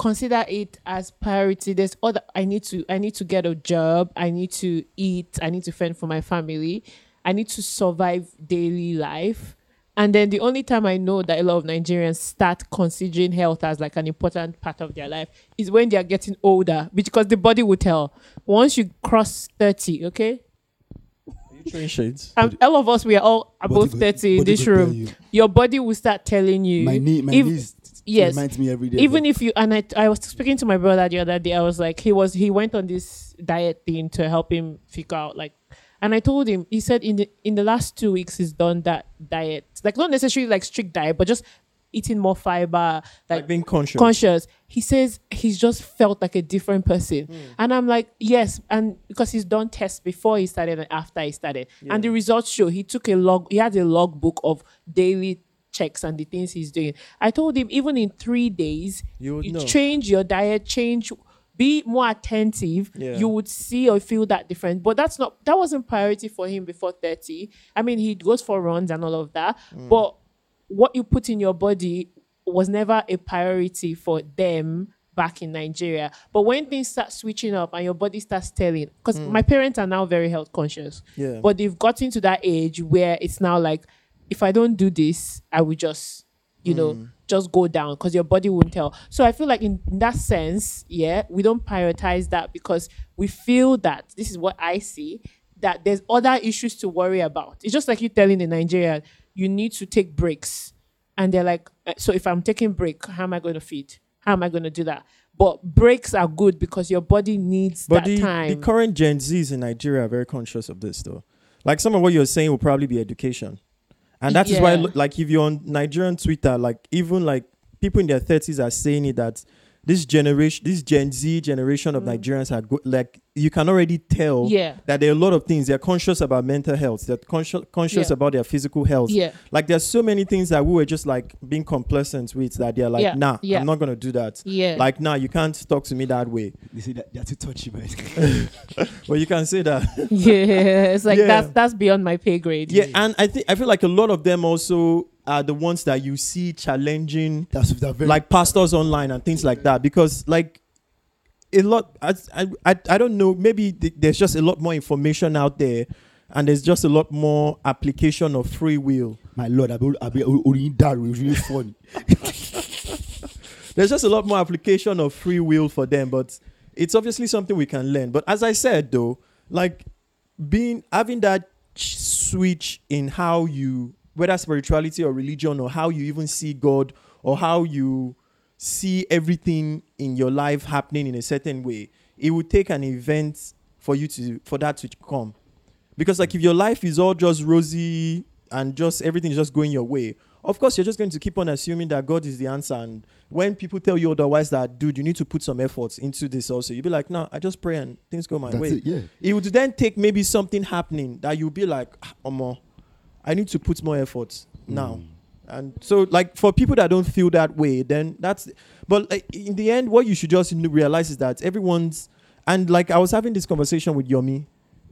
consider it as priority. There's other. I need to. I need to get a job. I need to eat. I need to fend for my family. I need to survive daily life. And then the only time I know that a lot of Nigerians start considering health as like an important part of their life is when they are getting older, because the body will tell. Once you cross thirty, okay, Train shades. Um, and all of us we are all above Body thirty in this room. you. Your body will start telling you. My knee, my if- knees. Yes. reminds me every day. even if you and I, I was speaking to my brother the other day i was like he was he went on this diet thing to help him figure out like and i told him he said in the in the last two weeks he's done that diet like not necessarily like strict diet but just eating more fiber Like like being conscious. conscious he says he's just felt like a different person hmm. and i'm like yes and because he's done tests before he started and after he started and the results show he took a log he had a log book of daily checks and the things he's doing i told him even in three days You you know. change your diet change be more attentive Yeah. you would see or feel that difference but that's not that wasn't priority for him before 30 i mean he goes for runs and all of that Mm. but what you put in your body was never a priority for them back in Nigeria. But when things start switching up and your body starts telling, because my parents are now very health conscious, Mm. Yeah. but they've gotten to that age where it's now like, if I don't do this, I will just, you know, Mm. just go down because your body won't tell. So I feel like in, in that sense, yeah, we don't prioritize that because we feel that this is what I see that there's other issues to worry about. It's just like you telling the Nigerian, you need to take breaks. And they're like, "Uh, so if I'm taking break, how am I going to feed? How am I going to do that? But breaks are good because your body needs But that the, time. the current Gen Zs in Nigeria are very conscious of this, though. Like some of what you're saying will probably be education, and that is why, like, if you're on Nigerian Twitter, like even like people in their thirties are saying it that this generation, this Gen Z generation of Nigerians are good. Like you can already tell Mm. Yeah. that there are a lot of things. They're conscious about mental health. They're conscious conscious Yeah. about their physical health. Yeah. Like there's so many things that we were just like being complacent with that they're like, Yeah. nah, Yeah. I'm not gonna do that. Yeah. Like, nah, you can't talk to me that way. they say that they're too touchy, man. Well, you can say that. yeah. It's like Yeah. that's that's beyond my pay grade. Yeah, and I think I feel like a lot of them also are the ones that you see challenging That's very like pastors online and things like that because like a lot I I, I, don't know maybe th- there's just a lot more information out there and there's just a lot more application of free will. my lord. I'll be, only that really funny. There's just a lot more application of free will for them, but it's obviously something we can learn. But as I said though, like being having that switch in how you whether spirituality or religion or how you even see God or how you see everything in your life happening in a certain way, it would take an event for you to for that to come. Because like if your life is all just rosy and just everything is just going your way, of course you're just going to keep on assuming that God is the answer. And when people tell you otherwise that dude, you need to put some efforts into this also, you'll be like, no, I just pray and things go my That's way. it. Yeah. It would then take maybe something happening that you'll be like, ah, Omo, I need to put more effort now. And so, like, for people that don't feel that way, then that's. But like, in the end, what you should just realize is that everyone's. And like, I was having this conversation with Yomi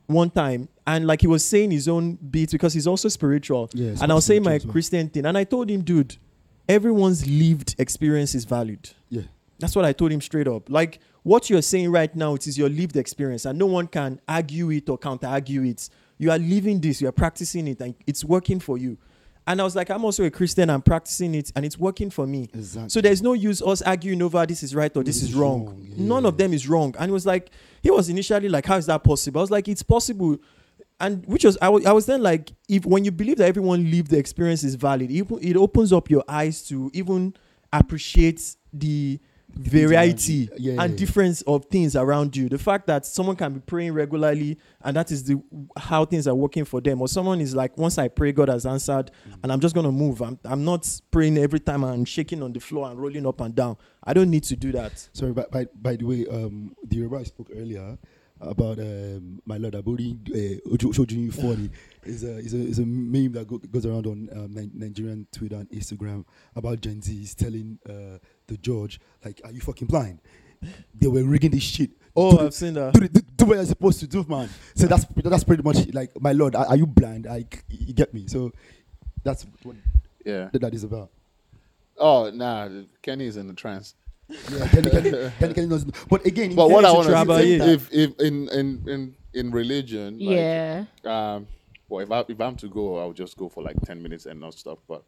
one time, and like, he was saying his own beats because he's also spiritual. Yeah, and I was saying my. Christian thing, and I told him, dude, everyone's lived experience is valued. Yeah. That's what I told him straight up. Like what you're saying right now, it is your lived experience, and no one can argue it or counter argue it. You are living this, you are practicing it, and it's working for you. And I was like, I'm also a Christian, I'm practicing it, and it's working for me. Exactly. So there's no use us arguing over this is right or this, is wrong. None of them is wrong. And it was like, he was initially like, how is that possible? I was like, it's possible. And which was, I was, I then like, if when you believe that everyone lived the experience is valid, it, it opens up your eyes to even appreciate the variety you. Yeah, yeah, and difference of things around you. The fact that someone can be praying regularly and that is the how things are working for them, or someone is like, once I pray, God has answered, Mm. and I'm just gonna move. I'm I'm not praying every time I'm shaking on the floor and rolling up and down. I don't need to do that. Sorry, by, by, by the way, um, the Yoruba I spoke earlier, about um, my lord Aburi uh, Ojo- Oshojin 40 is a is a is a meme that go, goes around on um, Nigerian Twitter and Instagram about Gen Z's telling uh, the judge like, "Are you fucking blind?" They were rigging this shit. Oh, do, I've seen that. do, the- do what you're supposed to do, man. So that's that's pretty much like, my lord, are, are you blind? Like, you get me? So that's what Yeah. that is about. Oh nah, Kenny is in the trance. Yeah, Kenny, Kenny, Kenny, Kenny knows. But again, But what I want to Travel, say, yeah. if if in in in in religion, like, Yeah. um, well, if I if I'm to go, I'll just go for like ten minutes and not stop. But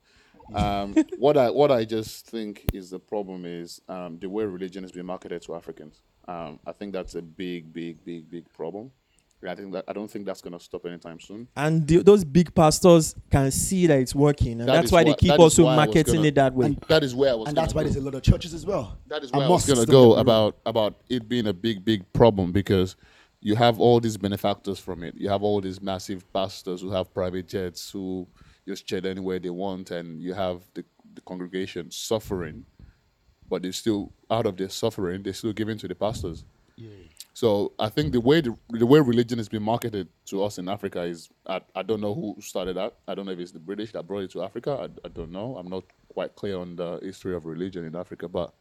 um, what I what I just think is the problem is um, the way religion is being marketed to Africans. Um, I think that's a big, big, big, big problem. I think that I don't think that's going to stop anytime soon. And the, those big pastors can see that it's working, and That that's is why they keep also why I was marketing gonna- it that way. And- That is where I was. and that's why gonna there's a lot of churches as well. That is And where I was gonna go get me wrong. about about it being a big big problem because you have all these benefactors from it. You have all these massive pastors who have private jets who just jet anywhere they want, and you have the, the congregation suffering, but they're still out of their suffering. They're still giving to the pastors. So I think the way the, the way religion is being marketed to us in Africa is I, I don't know who started that. I don't know if it's the British that brought it to Africa. I, I don't know. I'm not quite clear on the history of religion in Africa, but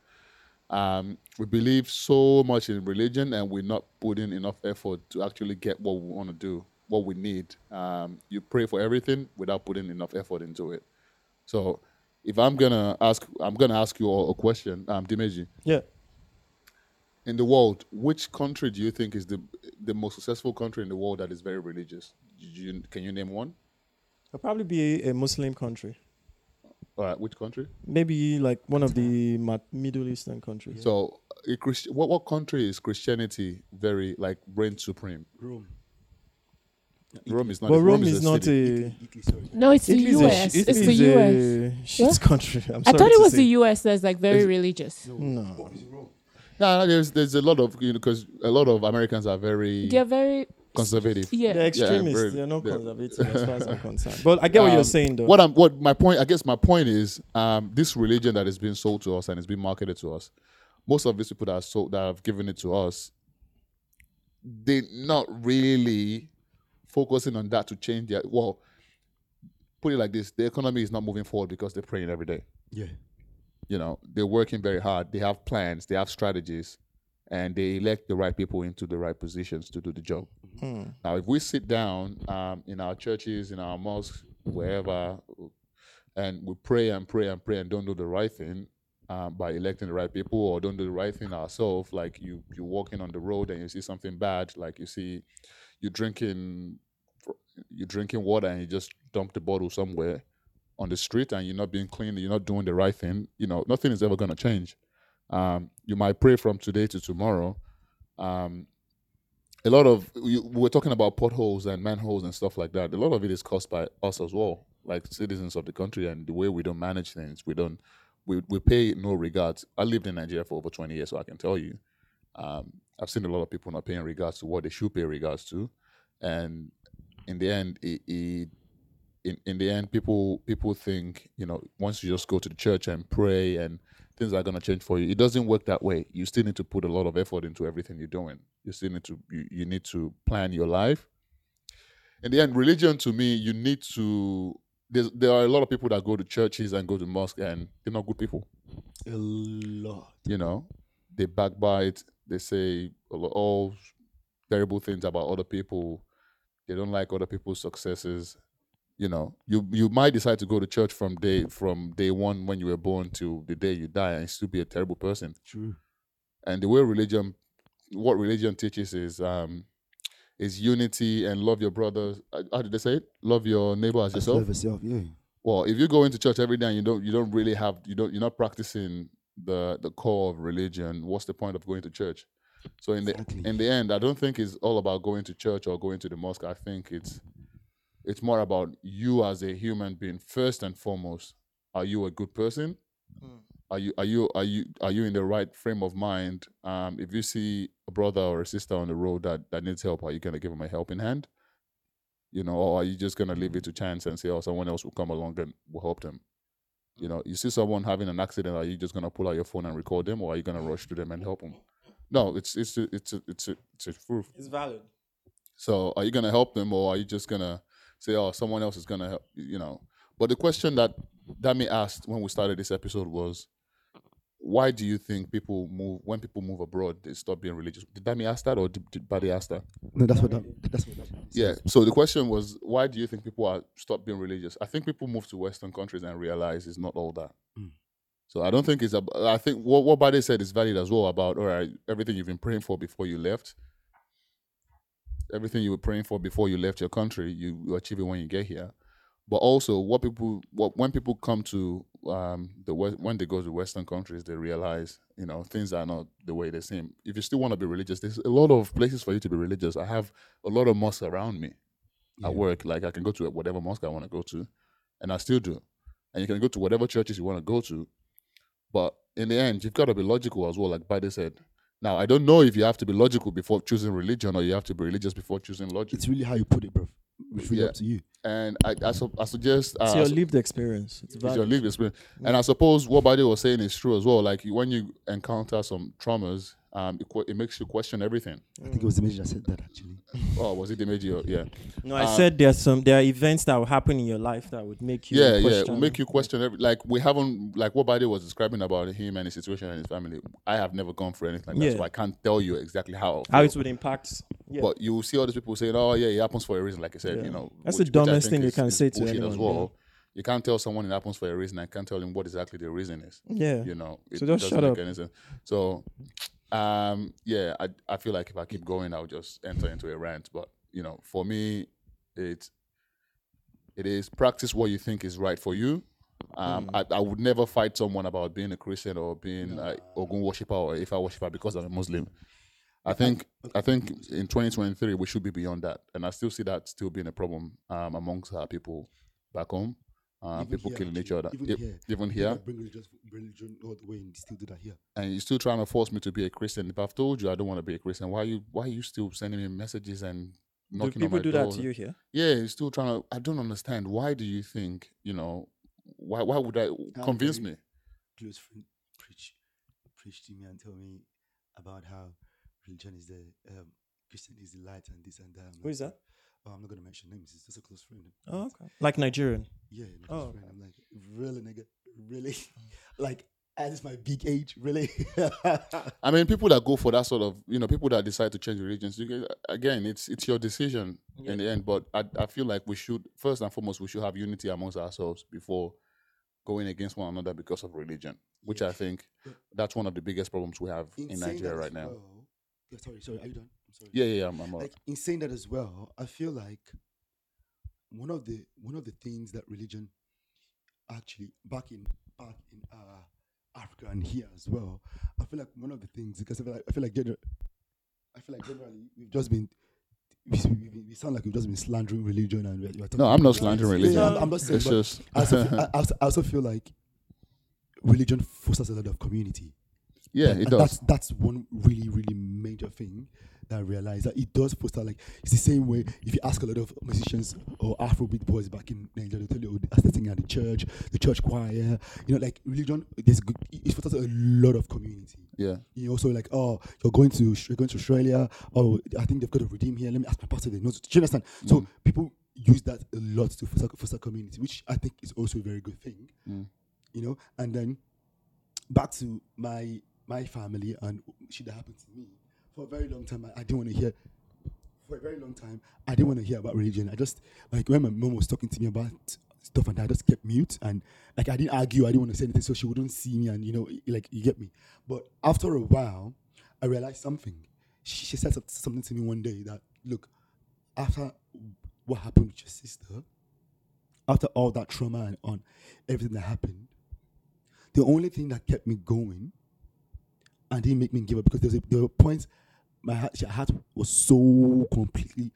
um, we believe so much in religion and we're not putting enough effort to actually get what we want to do, what we need. Um, you pray for everything without putting enough effort into it. So if I'm gonna ask, I'm gonna ask you all a question, um, Dimeji yeah. in the world, which country do you think is the the most successful country in the world that is very religious? You, can you name one? It'll probably be a, a Muslim country. All right, which country? Maybe like one of the Middle Eastern countries. So, a Christ- what what country is Christianity very like reign supreme? Rome. Rome is not. but a- Rome a is not city. a. Italy, sorry. No, it's the Italy is a US. Italy it's the is US. a shit What? country. I'm I thought it was say. the US that's like very Is- religious. No. No, no, there's there's a lot of you know because a lot of Americans are very They're very conservative. yeah. They're extremists. very- they're not yeah. conservative as far as I'm concerned. But I get what you're Um, saying, though. What I'm what my point I guess my point is um, this religion that is being sold to us and is being marketed to us, most of these people that are sold that have given it to us, they're not really focusing on that to change their well. Put it like this: the economy is not moving forward because they're praying every day. Yeah. You know, they're working very hard. They have plans. They have strategies, and they elect the right people into the right positions to do the job. Hmm. Now, if we sit down um, in our churches, in our mosques, wherever, and we pray and pray and pray and don't do the right thing um, by electing the right people, or don't do the right thing ourselves, like you you're walking on the road and you see something bad, like you see you're drinking you're drinking water and you just dump the bottle somewhere on the street and you're not being clean, you're not doing the right thing. You know, nothing is ever going to change. Um, you might pray from today to tomorrow. Um, a lot of we we're talking about potholes and manholes and stuff like that. A lot of it is caused by us as well, like citizens of the country, and the way we don't manage things. We don't we we pay no regards. I lived in Nigeria for over twenty years, so I can tell you, um, I've seen a lot of people not paying regards to what they should pay regards to, and in the end, it, it in, in the end, people people think you know once you just go to the church and pray and things are gonna change for you. It doesn't work that way. You still need to put a lot of effort into everything you're doing. You still need to you, you need to plan your life. In the end, religion to me, you need to. There's, there are a lot of people that go to churches and go to mosque and they're not good people. A lot. You know, they backbite. They say all terrible things about other people. They don't like other people's successes you know you you might decide to go to church from day from day one when you were born to the day you die and still be a terrible person True. and the way religion what religion teaches is um is unity and love your brothers uh, how did they say it love your neighbor as As yourself love yourself, yeah. well if you go into church every day and you don't you don't really have you don't you're not practicing the the core of religion what's the point of going to church? So in the Exactly. in the end i don't think it's all about going to church or going to the mosque. I think it's it's more about you as a human being first and foremost. Are you a good person? Are you are you are you are you in the right frame of mind? Um if you see a brother or a sister on the road that that needs help are you going to give them a helping hand? You know or are you just going to leave it to chance and say oh someone else will come along and will help them you know you see someone having an accident are you just to pull out your phone and record them or are you to rush to them and help them No, it's it's a, it's a, it's a, it's a proof. It's valid. So are you gonna help them or are you just gonna say, oh, someone else is gonna help? You know. But the question that Dami asked when we started this episode was, why do you think people move when people move abroad they stop being religious? Did Dami ask that or did, did Buddy ask that? No, that's what that, that's what that Yeah. So the question was, why do you think people are stop being religious? I think people move to Western countries and realize it's not all that. Mm. So I don't think it's. ab- I think what what Bade said is valid as well about all right, everything you've been praying for before you left, everything you were praying for before you left your country, you, you achieve it when you get here. But also, what people, what when people come to um, the West, when they go to Western countries, they realize you know things are not the way they seem. If you still want to be religious, there's a lot of places for you to be religious. I have a lot of mosques around me at work. Like I can go to whatever mosque I want to go to, and I still do. And you can go to whatever churches you want to go to. But in the end, you've got to be logical as well, like Biden said. Now, I don't know if you have to be logical before choosing religion or you have to be religious before choosing logic. It's really how you put it, bro. It's really Yeah. up to you. And I, I, su- I suggest uh, It's your lived experience. It's it's your lived experience. And I suppose what Biden was saying is true as well. Like when you encounter some traumas, um, it, que- it makes you question everything. I think it was Dimeji that said that actually. Oh, was it Dimeji? Yeah. No, I Uh, said there's some there are events that will happen in your life that would make you yeah, yeah, it will make you question every like we haven't like what Biden was describing about him and his situation and his family. I have never gone through anything like that, so I can't tell you exactly how. How it would impact. Yeah. But you will see all these people saying, "Oh, yeah, it happens for a reason." Like I said, Yeah. you know, That's which- the dumbest think thing you can say to bullshit as anyone, well. You can't tell someone it happens for a reason. I can't tell him what exactly the reason is. yeah. You know, it, So it just doesn't shut make up. any sense. So, um, yeah, I I feel like Ifa keep going, I'll just enter into a rant. But you know, for me, it it is practice what you think is right for you. Um, Hmm. I, I would never fight someone about being a Christian or being a Ogun worshiper or if I worshiper because I'm a Muslim. I think I think in 2023 we should be beyond that, and I still see that still being a problem um, amongst our people back home. Uh, people here, killing each other, Even Yep, here. even here, Bring religion, religion all the way and still do that here. and you're still trying to force me to be a Christian. If I've told you I don't want to be a Christian, why you why are you still sending me messages and Do knocking on people my do door? that to you here? Yeah, you're still trying to. I don't understand. Why do you think you know? Why why would I How convince me? Close friend preach, preach to me and tell me about how religion is the um, Christian is the light and this and that. Who is that? Oh, I'm not gonna mention names. It's just a close friend. Oh, okay. Like Nigerian. Yeah, oh, close Oh, friend. I'm like, really, nigga, really, like at this my big age, really. I mean, people that go for that sort of, you know, people that decide to change religions. You get, again, it's it's your decision in the end. But I I feel like we should first and foremost we should have unity amongst ourselves before going against one another because of religion, which I think Yeah. that's one of the biggest problems we have in, saying Nigeria right as now. well- yeah, sorry, sorry. Are you done? I'm sorry. Yeah, yeah, yeah, I'm, I'm like in saying that as well, I feel like one of the one of the things that religion actually back in back in uh, Africa and here as well, I feel like one of the things because I feel like I feel like, gener- I feel like generally we've just been. We, we, we sound like we've just been slandering religion and we're, we're talking no, I'm not slandering Yeah, religion. I'm, I'm not saying, it's just I also, feel, I, I also- I also feel like religion fosters a lot of community. yeah, And- it and does. That's that's one really really major thing that I realized that it does foster like it's the same way if you ask a lot of musicians or Afrobeat boys back in Nigeria, they'll tell you oh, that's the thing at the church, the church choir, you know, like religion. There's good, it fosters a lot of community. Yeah, You also like oh you're going to you're going to Australia. Oh I think they've got a redeem here. Let me ask my pastor. They know. Do you understand? So people use that a lot to foster, foster community, which I think is also a very good thing. Mm. You know, and then back to my my family and shit that happened to me. For a very long time, I, I didn't want to hear. For a very long time, I didn't want to hear about religion. I just like when my mom was talking to me about stuff and I just kept mute and like I didn't argue. I didn't want to say anything so she wouldn't see me and you know like you get me. But after a while, I realized something. She, she said something to me one day that look after what happened with your sister, after all that trauma and on everything that happened, the only thing that kept me going and didn't make me give up because there, was a, there were points my heart, heart was so completely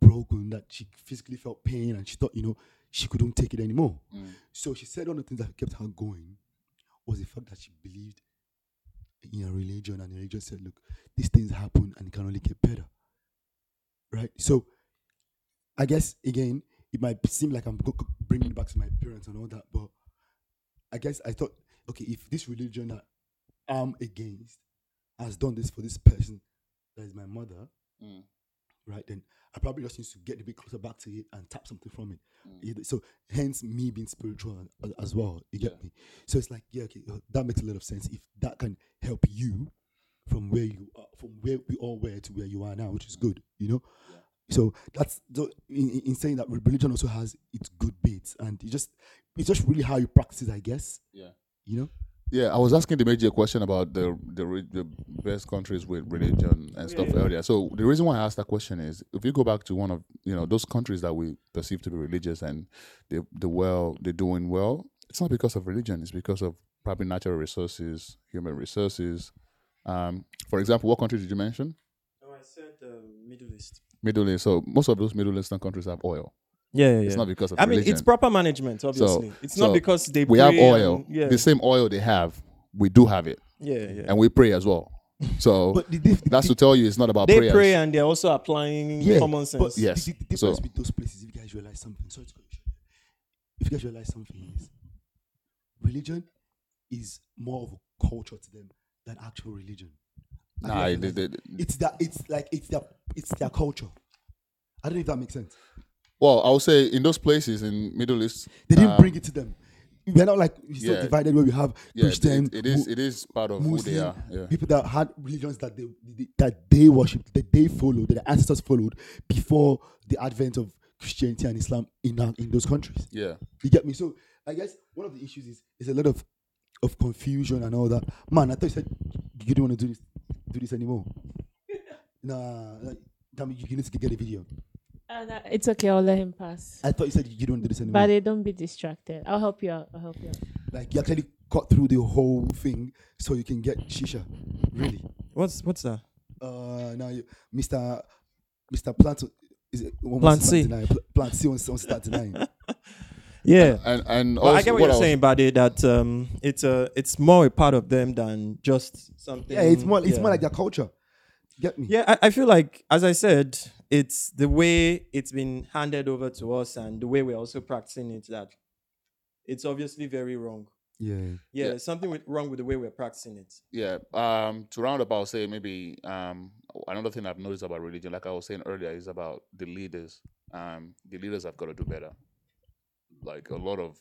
broken that she physically felt pain and she thought, you know, she couldn't take it anymore. Mm. So she said one of the things that kept her going was the fact that she believed in a religion and the religion said, look, these things happen and it can only get better. Right? So I guess, again, it might seem like I'm bringing it back to my parents and all that, but I guess I thought, okay, if this religion that I'm against has done this for this person that is my mother, Mm. right? Then I probably just need to get a bit closer back to it and tap something from it. Mm. So hence me being spiritual as, well. You get Yeah. me? So it's like yeah, okay, uh, that makes a lot of sense. If that can help you from where you are, from where we all were to where you are now, which is good, you know. Yeah. So that's the, in, in- in saying that religion also has its good bits, and it just it's just really how you practice it, I guess. Yeah. You know. Yeah, I was asking Dimeji question about the the the best countries with religion and stuff earlier. So the reason why I asked that question is if you go back to one of you know those countries that we perceive to be religious and they the well they're doing well, it's not because of religion. It's because of probably natural resources, human resources. Um, for example, what country did you mention? No, I said um, Middle East. Middle East. So most of those Middle Eastern countries have oil. Yeah, yeah, It's not because of I mean, it's proper management, obviously. So, it's so not because they we have oil. and- yeah, The same oil they have, we do have it, yeah, yeah. and we pray as well. So But the, the, that's to tell you it's not about prayer. they prayers. pray and they're also applying Yeah, common sense. But Yes. the, the difference So- with those places, if you guys realize something, sorry to cut you short. If you guys realize something, is religion is more of a culture to them than actual religion. Have you Nah, guys they, realized they, that? it's that it's like it's their it's their culture. I don't know if that makes sense. Well, I would say in those places in Middle East, They didn't um, bring it to them. We're not like we're so divided where we have Yeah, it- Christian, it is. Mu- It is part of who they are. Yeah. people that had religions that they, they that they worshipped, that they followed, that their ancestors followed before the advent of Christianity and Islam in in those countries. Yeah. You get me? So I guess one of the issues is is a lot of of confusion and all that. Man, I thought you said you didn't want to do this do this anymore. nah, like, damn it, you need to get a video. Uh, that- it's okay. I'll let him pass. I thought you said you don't do this anymore. But don't be distracted. I'll help you out. I'll help you out. like you actually cut through the whole thing so you can get shisha. Really? What's what's that? Uh, now you, Mr. Mr. Plant is it one Plant wants to C. start denying. Plant C wants, wants to start denying. Yeah. And and Well, also I get what, I you're was- saying, Buddy. That um, it's a it's more a part of them than just something. yeah, it's more it's yeah. more like their culture. Get me? Yeah, I, I feel like, as I said, it's the way it's been handed over to us and the way we're also practicing it that it's obviously very wrong. Yeah. Yeah, Yeah. something with, wrong with the way we're practicing it. Yeah. Um. To round about, say maybe um another thing I've noticed about religion, like I was saying earlier, is about the leaders. Um, the leaders have got to do better. Like a lot of,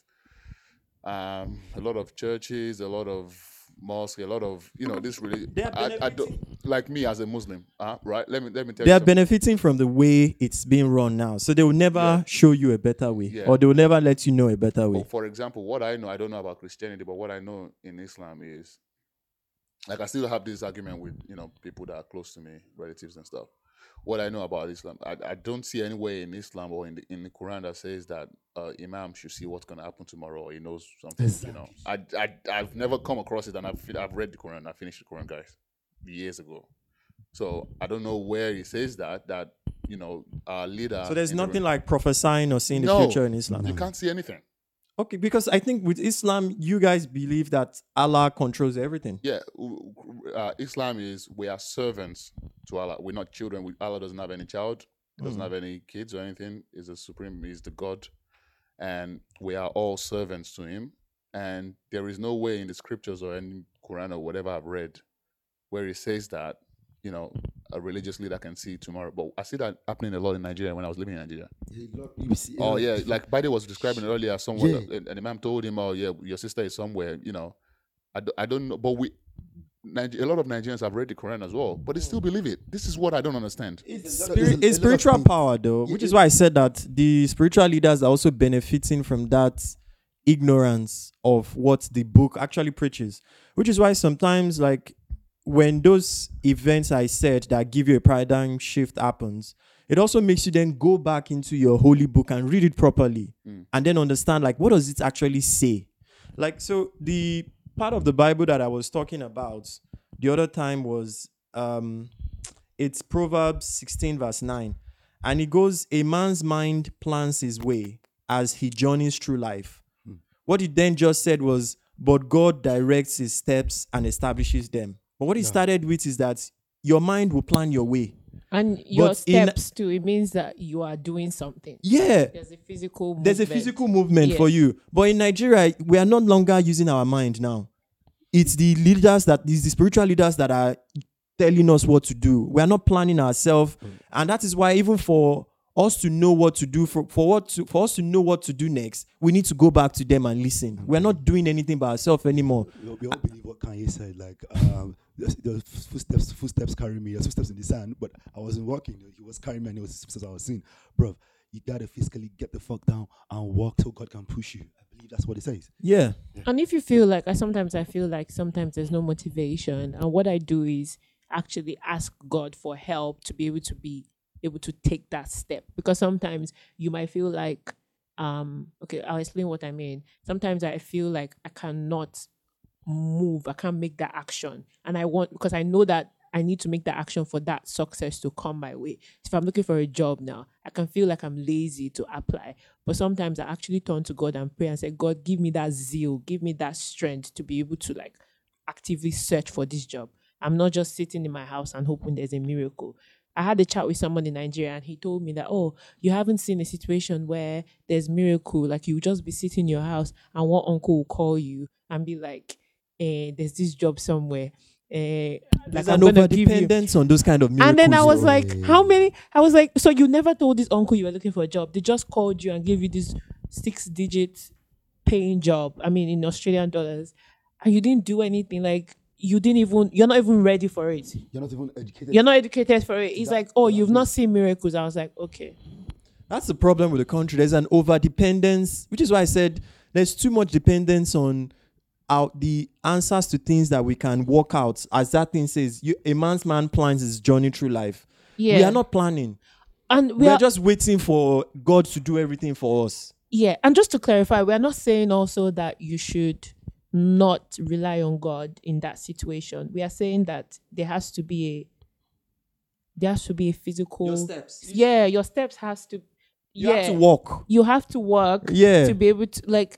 um, a lot of churches, a lot of mosques, a lot of you know this really. They are I, I don't like me as a Muslim, uh, right? Let me let me tell you. They you. are something. benefiting from the way it's being run now. So they will never Yeah. show you a better way Yeah. or they will never let you know a better way. But for example, what I know, I don't know about Christianity, but what I know in Islam is, like, I still have this argument with you know people that are close to me, relatives and stuff. What I know about Islam, I, I don't see anywhere in Islam or in the in the Quran that says that uh, Imam should see what's going to happen tomorrow or he knows something. You know, I, I I've never come across it, and I've I've read the Quran. I finished the Quran, guys, years ago. So I don't know where he says that that you know our leader. So there's in the- nothing like prophesying or seeing the No. future in Islam. You can't see anything. Okay, because I think with Islam, you guys believe that Allah controls everything. Yeah, uh, Islam is we are servants to Allah. We're not children. We, Allah doesn't have any child, doesn't have any kids or anything. Is the supreme. Is the God, and we are all servants to Him. And there is no way in the scriptures or any Quran or whatever I've read where it says that you know a religious leader can see tomorrow. But I see that happening a lot in Nigeria when I was living in Nigeria. You Oh yeah, like Biden was describing earlier. Someone, Yeah. and, and the man told him, "Oh yeah, your sister is somewhere." You know, I, do, I don't know, but we, Niger- a lot of Nigerians have read the Quran as well, but they still believe it. This is what I don't understand. It's, There's a lot of- spirit, there's a- it's a spiritual power, though, Yeah, which is why I said that the spiritual leaders are also benefiting from that ignorance of what the book actually preaches. Which is why sometimes, like, when those events I said that give you a paradigm shift happens, it also makes you then go back into your holy book and read it properly Mm. and then understand, like, what does it actually say? Like, so the part of the Bible that I was talking about the other time was um it's Proverbs 16, verse 9. And it goes, A man's mind plans his way as he journeys through life. What he then just said was, But God directs his steps and establishes them. But what he started with is that your mind will plan your way. And your But in- steps too. It means that you are doing something. Yeah. There's a physical. There's a movement. physical movement Yeah. for you. But in Nigeria, we are no longer using our mind now. it's the leaders that it's the spiritual leaders that are telling us what to do. We are not planning ourselves, mm. and that is why even for us to know what to do for, for what to for us to know what to do next, we need to go back to them and listen. We're not doing anything by ourselves anymore. We all, believe what Kanye said, like um, the, the footsteps, footsteps carry me, there's footsteps in the sand, but I wasn't walking. He was carrying me, and it was his footsteps I was seeing, bro. You gotta physically get the fuck down and walk till God can push you. I believe that's what it says. Yeah. And if you feel like I sometimes I feel like sometimes there's no motivation, and what I do is actually ask God for help to be able to be able to take that step because sometimes you might feel like um okay I'll explain what I mean. Sometimes I feel like I cannot move, I can't make that action, and I want because I know that I need to make that action for that success to come my way. If I'm looking for a job now, I can feel like I'm lazy to apply. But sometimes I actually turn to God and pray and say, God, give me that zeal, give me that strength to be able to like actively search for this job. I'm not just sitting in my house and hoping there's a miracle. I had a chat with someone in Nigeria and he told me that, oh, you haven't seen a situation where there's miracle. Like you just be sitting in your house and one uncle will call you and be like, eh, there's this job somewhere. Eh, like an I'm gonna give you overdependence on those kind of miracles. and then I was oh. like, how many? I was like, so you never told this uncle you were looking for a job. They just called you and gave you this six digit paying job. I mean, in Australian dollars. And you didn't do anything. Like, you didn't even, you're not even ready for it. You're not even educated. You're not educated for it. It's That- like, oh, you've not seen miracles. I was like, okay. That's the problem with the country. There's an over dependence, which is why I said there's too much dependence on out the answers to things that we can work out. As that thing says, you, a man's man plans his journey through life. Yeah. We are not planning. and We, we are are, just waiting for God to do everything for us. yeah. And just to clarify, we are not saying also that you should not rely on God in that situation. We are saying that there has to be a, there has to be a physical your steps. yeah your steps has to You yeah have to walk. you have to work Yeah. to be able to like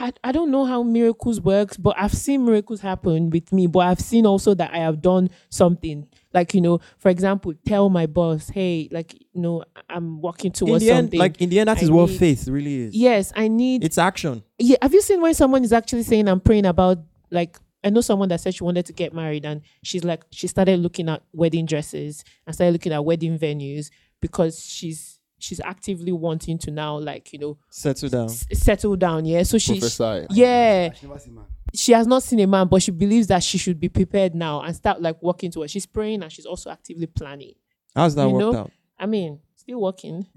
I, I don't know how miracles works but i've seen miracles happen with me but i've seen also that i have done something like you know for example tell my boss hey like you know i'm working In towards the end, something like in the end, that I is what faith really is. yes i need It's action. yeah have you seen when someone is actually saying i'm praying about like i know someone that said she wanted to get married and she's like she started looking at wedding dresses and started looking at wedding venues because she's she's actively wanting to now like you know Settle down. s- settle down yeah so she Professor. yeah I've never seen man. she has not seen a man but she believes that she should be prepared now and start like working towards she's praying and she's also actively planning How's that You worked know, out? i mean still working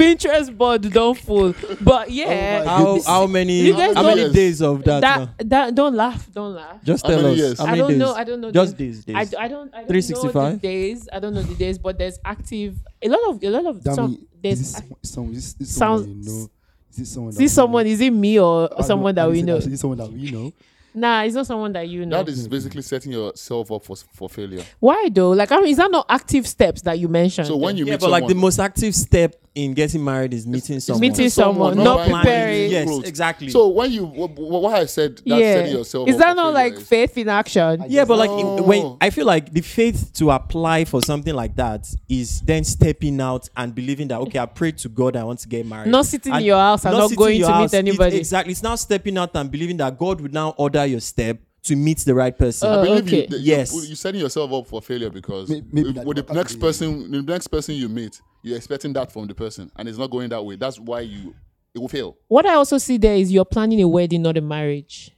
pinterest board don't fool but oh yeah Oh How how many You guys how know- many days of that? now? that that don't laugh don't laugh Just How tell many us. years? How I many don't days? know. I don't know. Just the- days. days. I, d- I don't. I don't know 365? the days. I don't know the days, but there's active. A lot of a lot of Damn some. it. There's Is this ac- someone, is this, this Sounds- someone that you know? Is this someone? that see we someone. Is it me or I someone I that we said, know? actually, someone that we know. Nah, it's not someone that you know. That is basically setting yourself up for, for failure. Why though? Like, I mean, is that not active steps that you mentioned? So when you yeah, meet but like the most active step in getting married is meeting someone. meeting someone, not not preparing. Yes, clothes. exactly. So when you wh- wh- what I said, that yeah, setting yourself is that not like faith in action? yeah, but like in- No. when I feel like the faith to apply for something like that is then stepping out and believing that okay, I prayed to God, I want to get married. Not sitting in your house and not sitting going to meet house. It's- anybody. exactly. It's now stepping out and believing that God would now order your step to meet the right person. Uh, I believe okay. you, that Yes. you're, you're setting yourself up for failure because May- maybe if- with the next person, the next person you meet, you're expecting that from the person, and it's not going that way. That's why you it will fail. What I also see there is you're planning a wedding, not a marriage.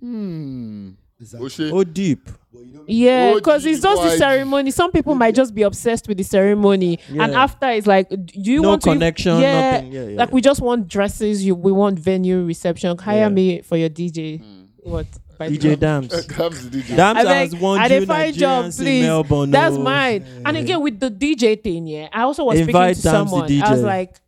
Hmm. Exactly. Oh, deep. But you know, Yeah, Oh, because it's just the ceremony. Some people might just be obsessed with the ceremony, and after it's like, do you No want to? connection, Yeah, nothing. Yeah, yeah, like yeah. we just want dresses. You, we want venue, reception. Hire Yeah. me for your DJ. What? By DJ way. Dams. Comes the DJ. Dams I has beg, one I Jew dey job, Nigerians in. Melbourne. That's oh. mine. And again, with the DJ thing, yeah, I also was Invite speaking to Dams someone. I was like,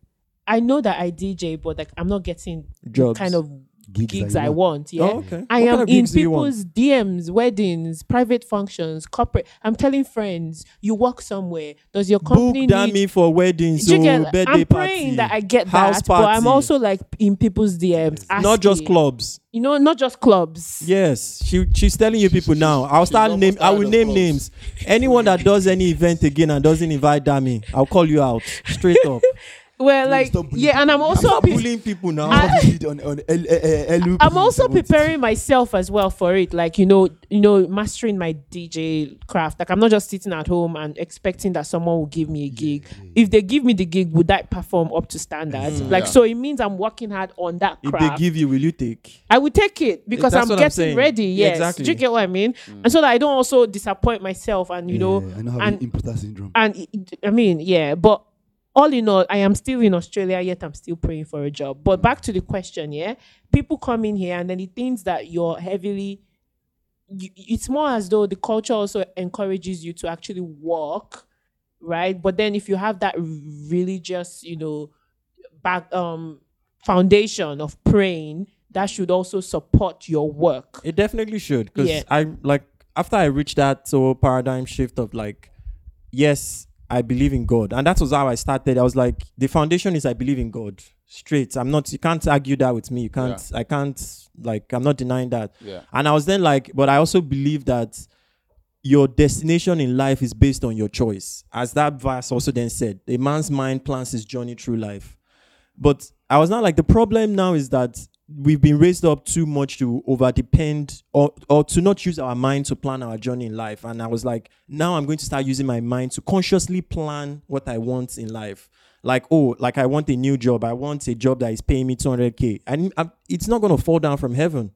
I know that I DJ, but like I'm not getting the Jobs. kind of Gigs gigs, I want. want. Yeah. Oh, okay. I What kind am of in gigs do you want? people's DMs, weddings, private functions, corporate. I'm telling friends, you work somewhere. Does your company Book need me for weddings, Do so oh, get- birthday I'm party. that I get house that, but I'm also like in people's DMs. not just clubs. You know, not just clubs. Yes, she she's telling you people now. I'll start name. I will name clubs. names. Anyone that does any event again and doesn't invite Dami, I'll call you out straight up. well, like yeah, and I'm also pre- bullying people now. I- What you did on on L- uh, uh, LUP, I'm also I want it. preparing myself as well for it. Like you know, you know, mastering my DJ craft. Like I'm not just sitting at home and expecting that someone will give me a gig. If they give me the gig, would I perform up to standards? like Yeah. so, it means I'm working hard on that if they give you, will you take? I will take it because I'm I'm getting saying. ready. Yeah, Yes, exactly. do you get what I mean? And so that I don't also disappoint myself, and you know, Yeah, I know and- imposter syndrome. and I mean, yeah, but all in all, I am still in Australia, yet I'm still praying for a job. But back to the question, yeah, people come in here and then the things that you're heavily, you, it's more as though the culture also encourages you to actually work, right? But then if you have that religious, you know, back um foundation of praying, that should also support your work. It definitely should because Yeah. I like after I reached that so paradigm shift of like, yes, I believe in God, and that was how I started. I was like, the foundation is I believe in God. Straight. I'm not. You can't argue that with me. You can't. I can't. Like, I'm not denying that. Yeah. And I was then like, but I also believe that your destination in life is based on your choice. As that verse also then said, a man's mind plans his journey through life. But I was not like, the problem now is that we've been raised up too much to over depend or, or to not use our mind to plan our journey in life. And I was like, now I'm going to start using my mind to consciously plan what I want in life. Like, oh, like I want a new job. I want a job that is paying me 200K. And I'm, it's not going to fall down from heaven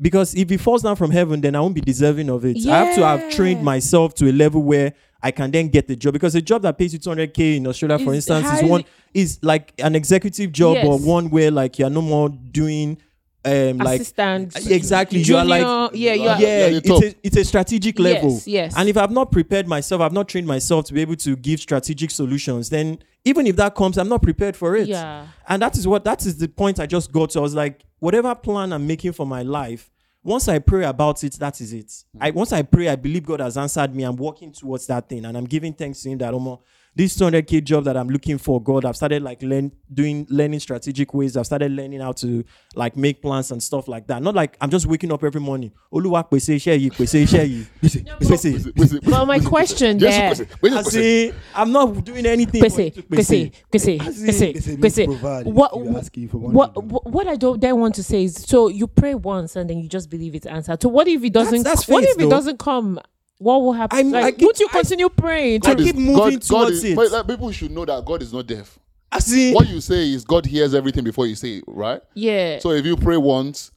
because if it falls down from heaven then i won't be deserving of it i have to have trained myself to a level where i can then get the job because a job that pays you 200k in australia for Is instance is one is like an executive job or one where like you're no more doing um like Assistant, exactly you are like junior, yeah, you are, yeah, You're it's a, it's a strategic level. Yes, yes. And if I've not prepared myself, I've not trained myself to be able to give strategic solutions, then even if that comes, I'm not prepared for it. Yeah. And that is what that is the point I just got to. I was like, whatever plan I'm making for my life, once I pray about it, that is it. I once I pray, I believe God has answered me. I'm walking towards that thing, and I'm giving thanks to Him that Omo, this 200k job that I'm looking for, God, I've started like learn doing learning strategic ways. I've started learning how to like make plans and stuff like that. Not like I'm just waking up every morning. Oluwa pèsè iṣẹ́ yìí, pèsè iṣẹ́ yìí. Bisi, Pèsè. Wait, wait, But my question there. I Kwesi. say I'm not doing anything. for Kwesi, you to Kwesi, Kwesi, I see. Kwesi, Bisi means Kwesi. provide. What, You're asking for one what, what, what I don't then want to say is, so you pray once and then you just believe it's answered. So what if it doesn't? that's what faith, if it though. doesn't come? What will happen? I'm- like, I keep- would you I- continue praying? I To, keep moving towards is, it. But like, people should know that God is not deaf. I see. What you say is God hears everything before you say it, right? yeah. So if you pray once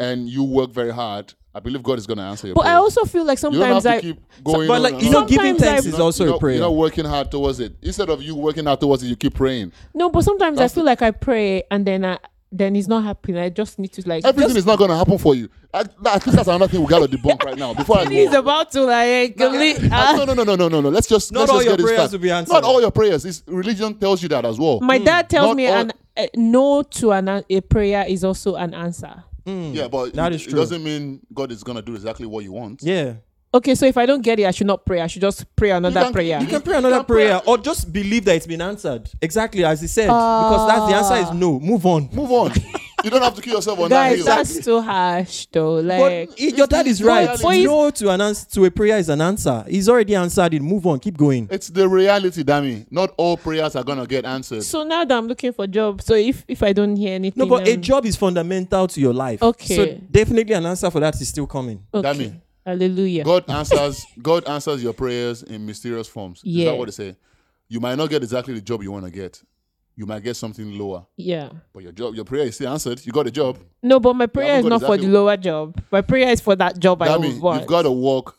and you work very hard, I believe God is going to answer your but prayer. I also feel like you don't have sometimes I. keep going. but like you on. know, giving thanks is also you're a not- prayer. You're not working hard towards it. Instead of you working hard towards it, you keep praying. No, but sometimes That's I feel like I pray and then I then it's not happening. I just need to like. Everything just, is not going to happen for you. I, I think that's another thing we got to debunk right now. Before I He's about to like. complete- Uh, ah. no, no, no, no, no, no, no. Let's just Not let's all just your get prayers fact. will be answered. Not all your prayers. This religion tells you that as well. My dad tells Not me all- an uh, no to an an- a prayer is also an answer. yeah, but That it, is it doesn't mean God is going to do exactly what you want. Yeah. Okay, so if I don't get it, I should not pray. I should just pray another can- prayer. You can pray another can pray- prayer or just believe that it's been answered. Exactly as he said. because that's the answer is no. Move on. Move on. you don't have to kill yourself on that Guys, hill. that's too harsh, though. Like, it- your dad is right. But he's- no to an answer to a prayer is an answer. He's already answered it. Move on. Keep going. It's the reality, Dammy. Not all prayers are going to get answered. so now that I'm looking for job, so if if I don't hear anything, No, but a um, job is fundamental to your life. Okay. So definitely an answer for that is still coming. okay. Dammy. Hallelujah. God answers God answers your prayers in mysterious forms. Is Yeah. that what they say? You might not get exactly the job you want to get. You might get something lower. Yeah. But your job, your prayer is still answered. You got a job. No, but my prayer is not got for the lower job. My prayer is for that job I That would means want. you've got to work.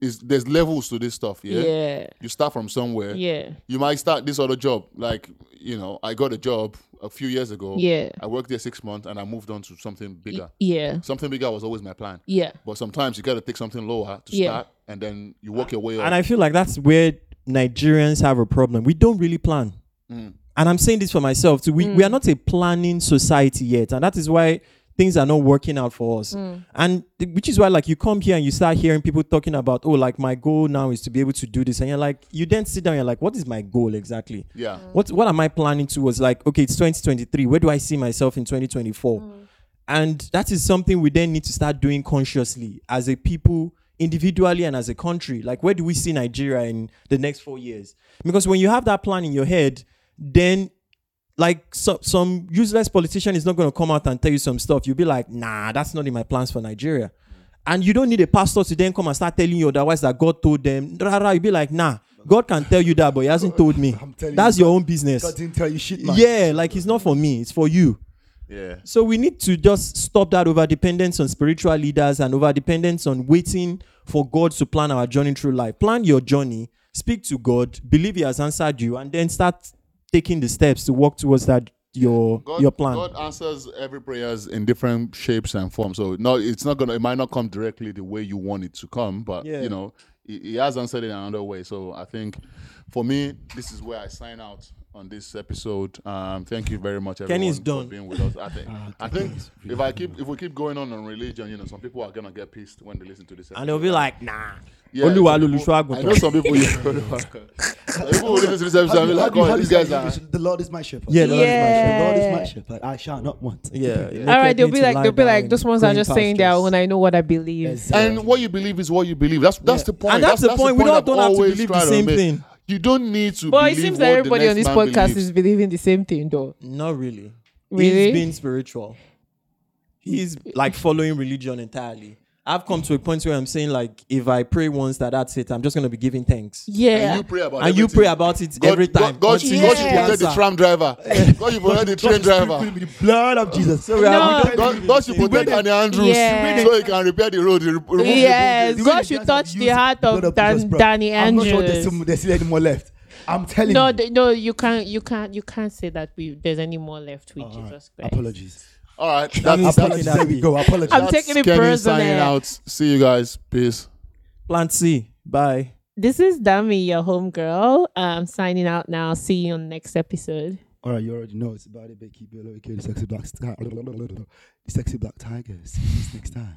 Is there's levels to this stuff, yeah? yeah. You start from somewhere. Yeah. You might start this other job. Like, you know, I got a job a few years ago. Yeah. I worked there six months and I moved on to something bigger. Yeah. Something bigger was always my plan. Yeah. But sometimes you got to take something lower to Yeah. start and then you work your way up. And I feel like that's where Nigerians have a problem. We don't really plan. Mm. And I'm saying this for myself too. We, we are not a planning society yet. And that is why things are not working out for us. Mm. And th- which is why, like, you come here and you start hearing people talking about, oh, like, my goal now is to be able to do this. And you're like, you then sit down, you're like, what is my goal exactly? yeah. Mm. What what am I planning towards? Like, okay, it's 2023. Where do I see myself in 2024? Mm. And that is something we then need to start doing consciously as a people, individually and as a country. Like, where do we see Nigeria in the next four years? Because when you have that plan in your head, then like so, some useless politician is not going to come out and tell you some stuff. You'll be like, nah, that's not in my plans for Nigeria. And you don't need a pastor to then come and start telling you otherwise that God told them. Rara, you'll be like, nah, God can tell you that, but He hasn't told me. I'm telling That's you, your God- own business. God didn't tell you shit, man. Yeah, like it's not for me, it's for you. Yeah. So we need to just stop that over dependence on spiritual leaders and over dependence on waiting for God to plan our journey through life. Plan your journey, speak to God, believe He has answered you, and then start taking the steps to walk towards that your God, your plan. God answers every prayers in different shapes and forms. So no, it's not gonna. It might not come directly the way you want it to come, but Yeah. you know, he, he has answered it in another way. So I think, for me, this is where I sign out on this episode. Um, thank you very much, everyone, Kenny's for done. being with us. I think. Ah, I think if I keep if we keep going on on religion, you know, some people are gonna get pissed when they listen to this. and they'll be like, nah. Yeah, Oluwa some lolu people- ṣọ́ àgùntàn. I know some people. some people will listen to this episode How and be you- how like, do "Oh, these guys are." The Lord is my shepherd. Yeah, the Lord is my Yeah. The Lord is my shepherd. I shall not want. Yeah. All right, they'll be like, they'll be like, those ones are just saying their own. I know what I believe. Exactly. And what you believe is what you believe. That's that's Yeah. the point. And that's the point. We I've don't- don't have to believe the same thing. You don't need to. But it seems that everybody on this podcast is believing the same thing, though. Not really. Really? He's being spiritual. He's like following religion entirely. I've come to a point where I'm saying like, if I pray once, that that's it. I'm just gonna be giving thanks. Yeah. And you pray about and you pray about it God, every time. God, God, until God you should see protect the tram driver. God should protect the train driver. With the blood of Jesus. So we No. we God, believe God in should protect thing. Danny Andrews Yeah. so he can repair the road. Remove Yes, The God the should touch the heart blood of Dan, bro. Danny I'm not sure there's, Andrews. some, there's still any more left. I'm telling No, you. th- no, you can't, you can't, you can't say that we there's any more left with All right. Jesus Christ. Apologies. All right, That that's, means that's, that we go. Apologies. I'm taking it Kenny personal. signing out. See you guys. Peace. Plant C. Bye. This is Dami, your homegirl. I'm signing out now. See you on next episode. All right, you already know it's about it. Becky Bello, aka the sexy black, the sexy black tiger. See you next time.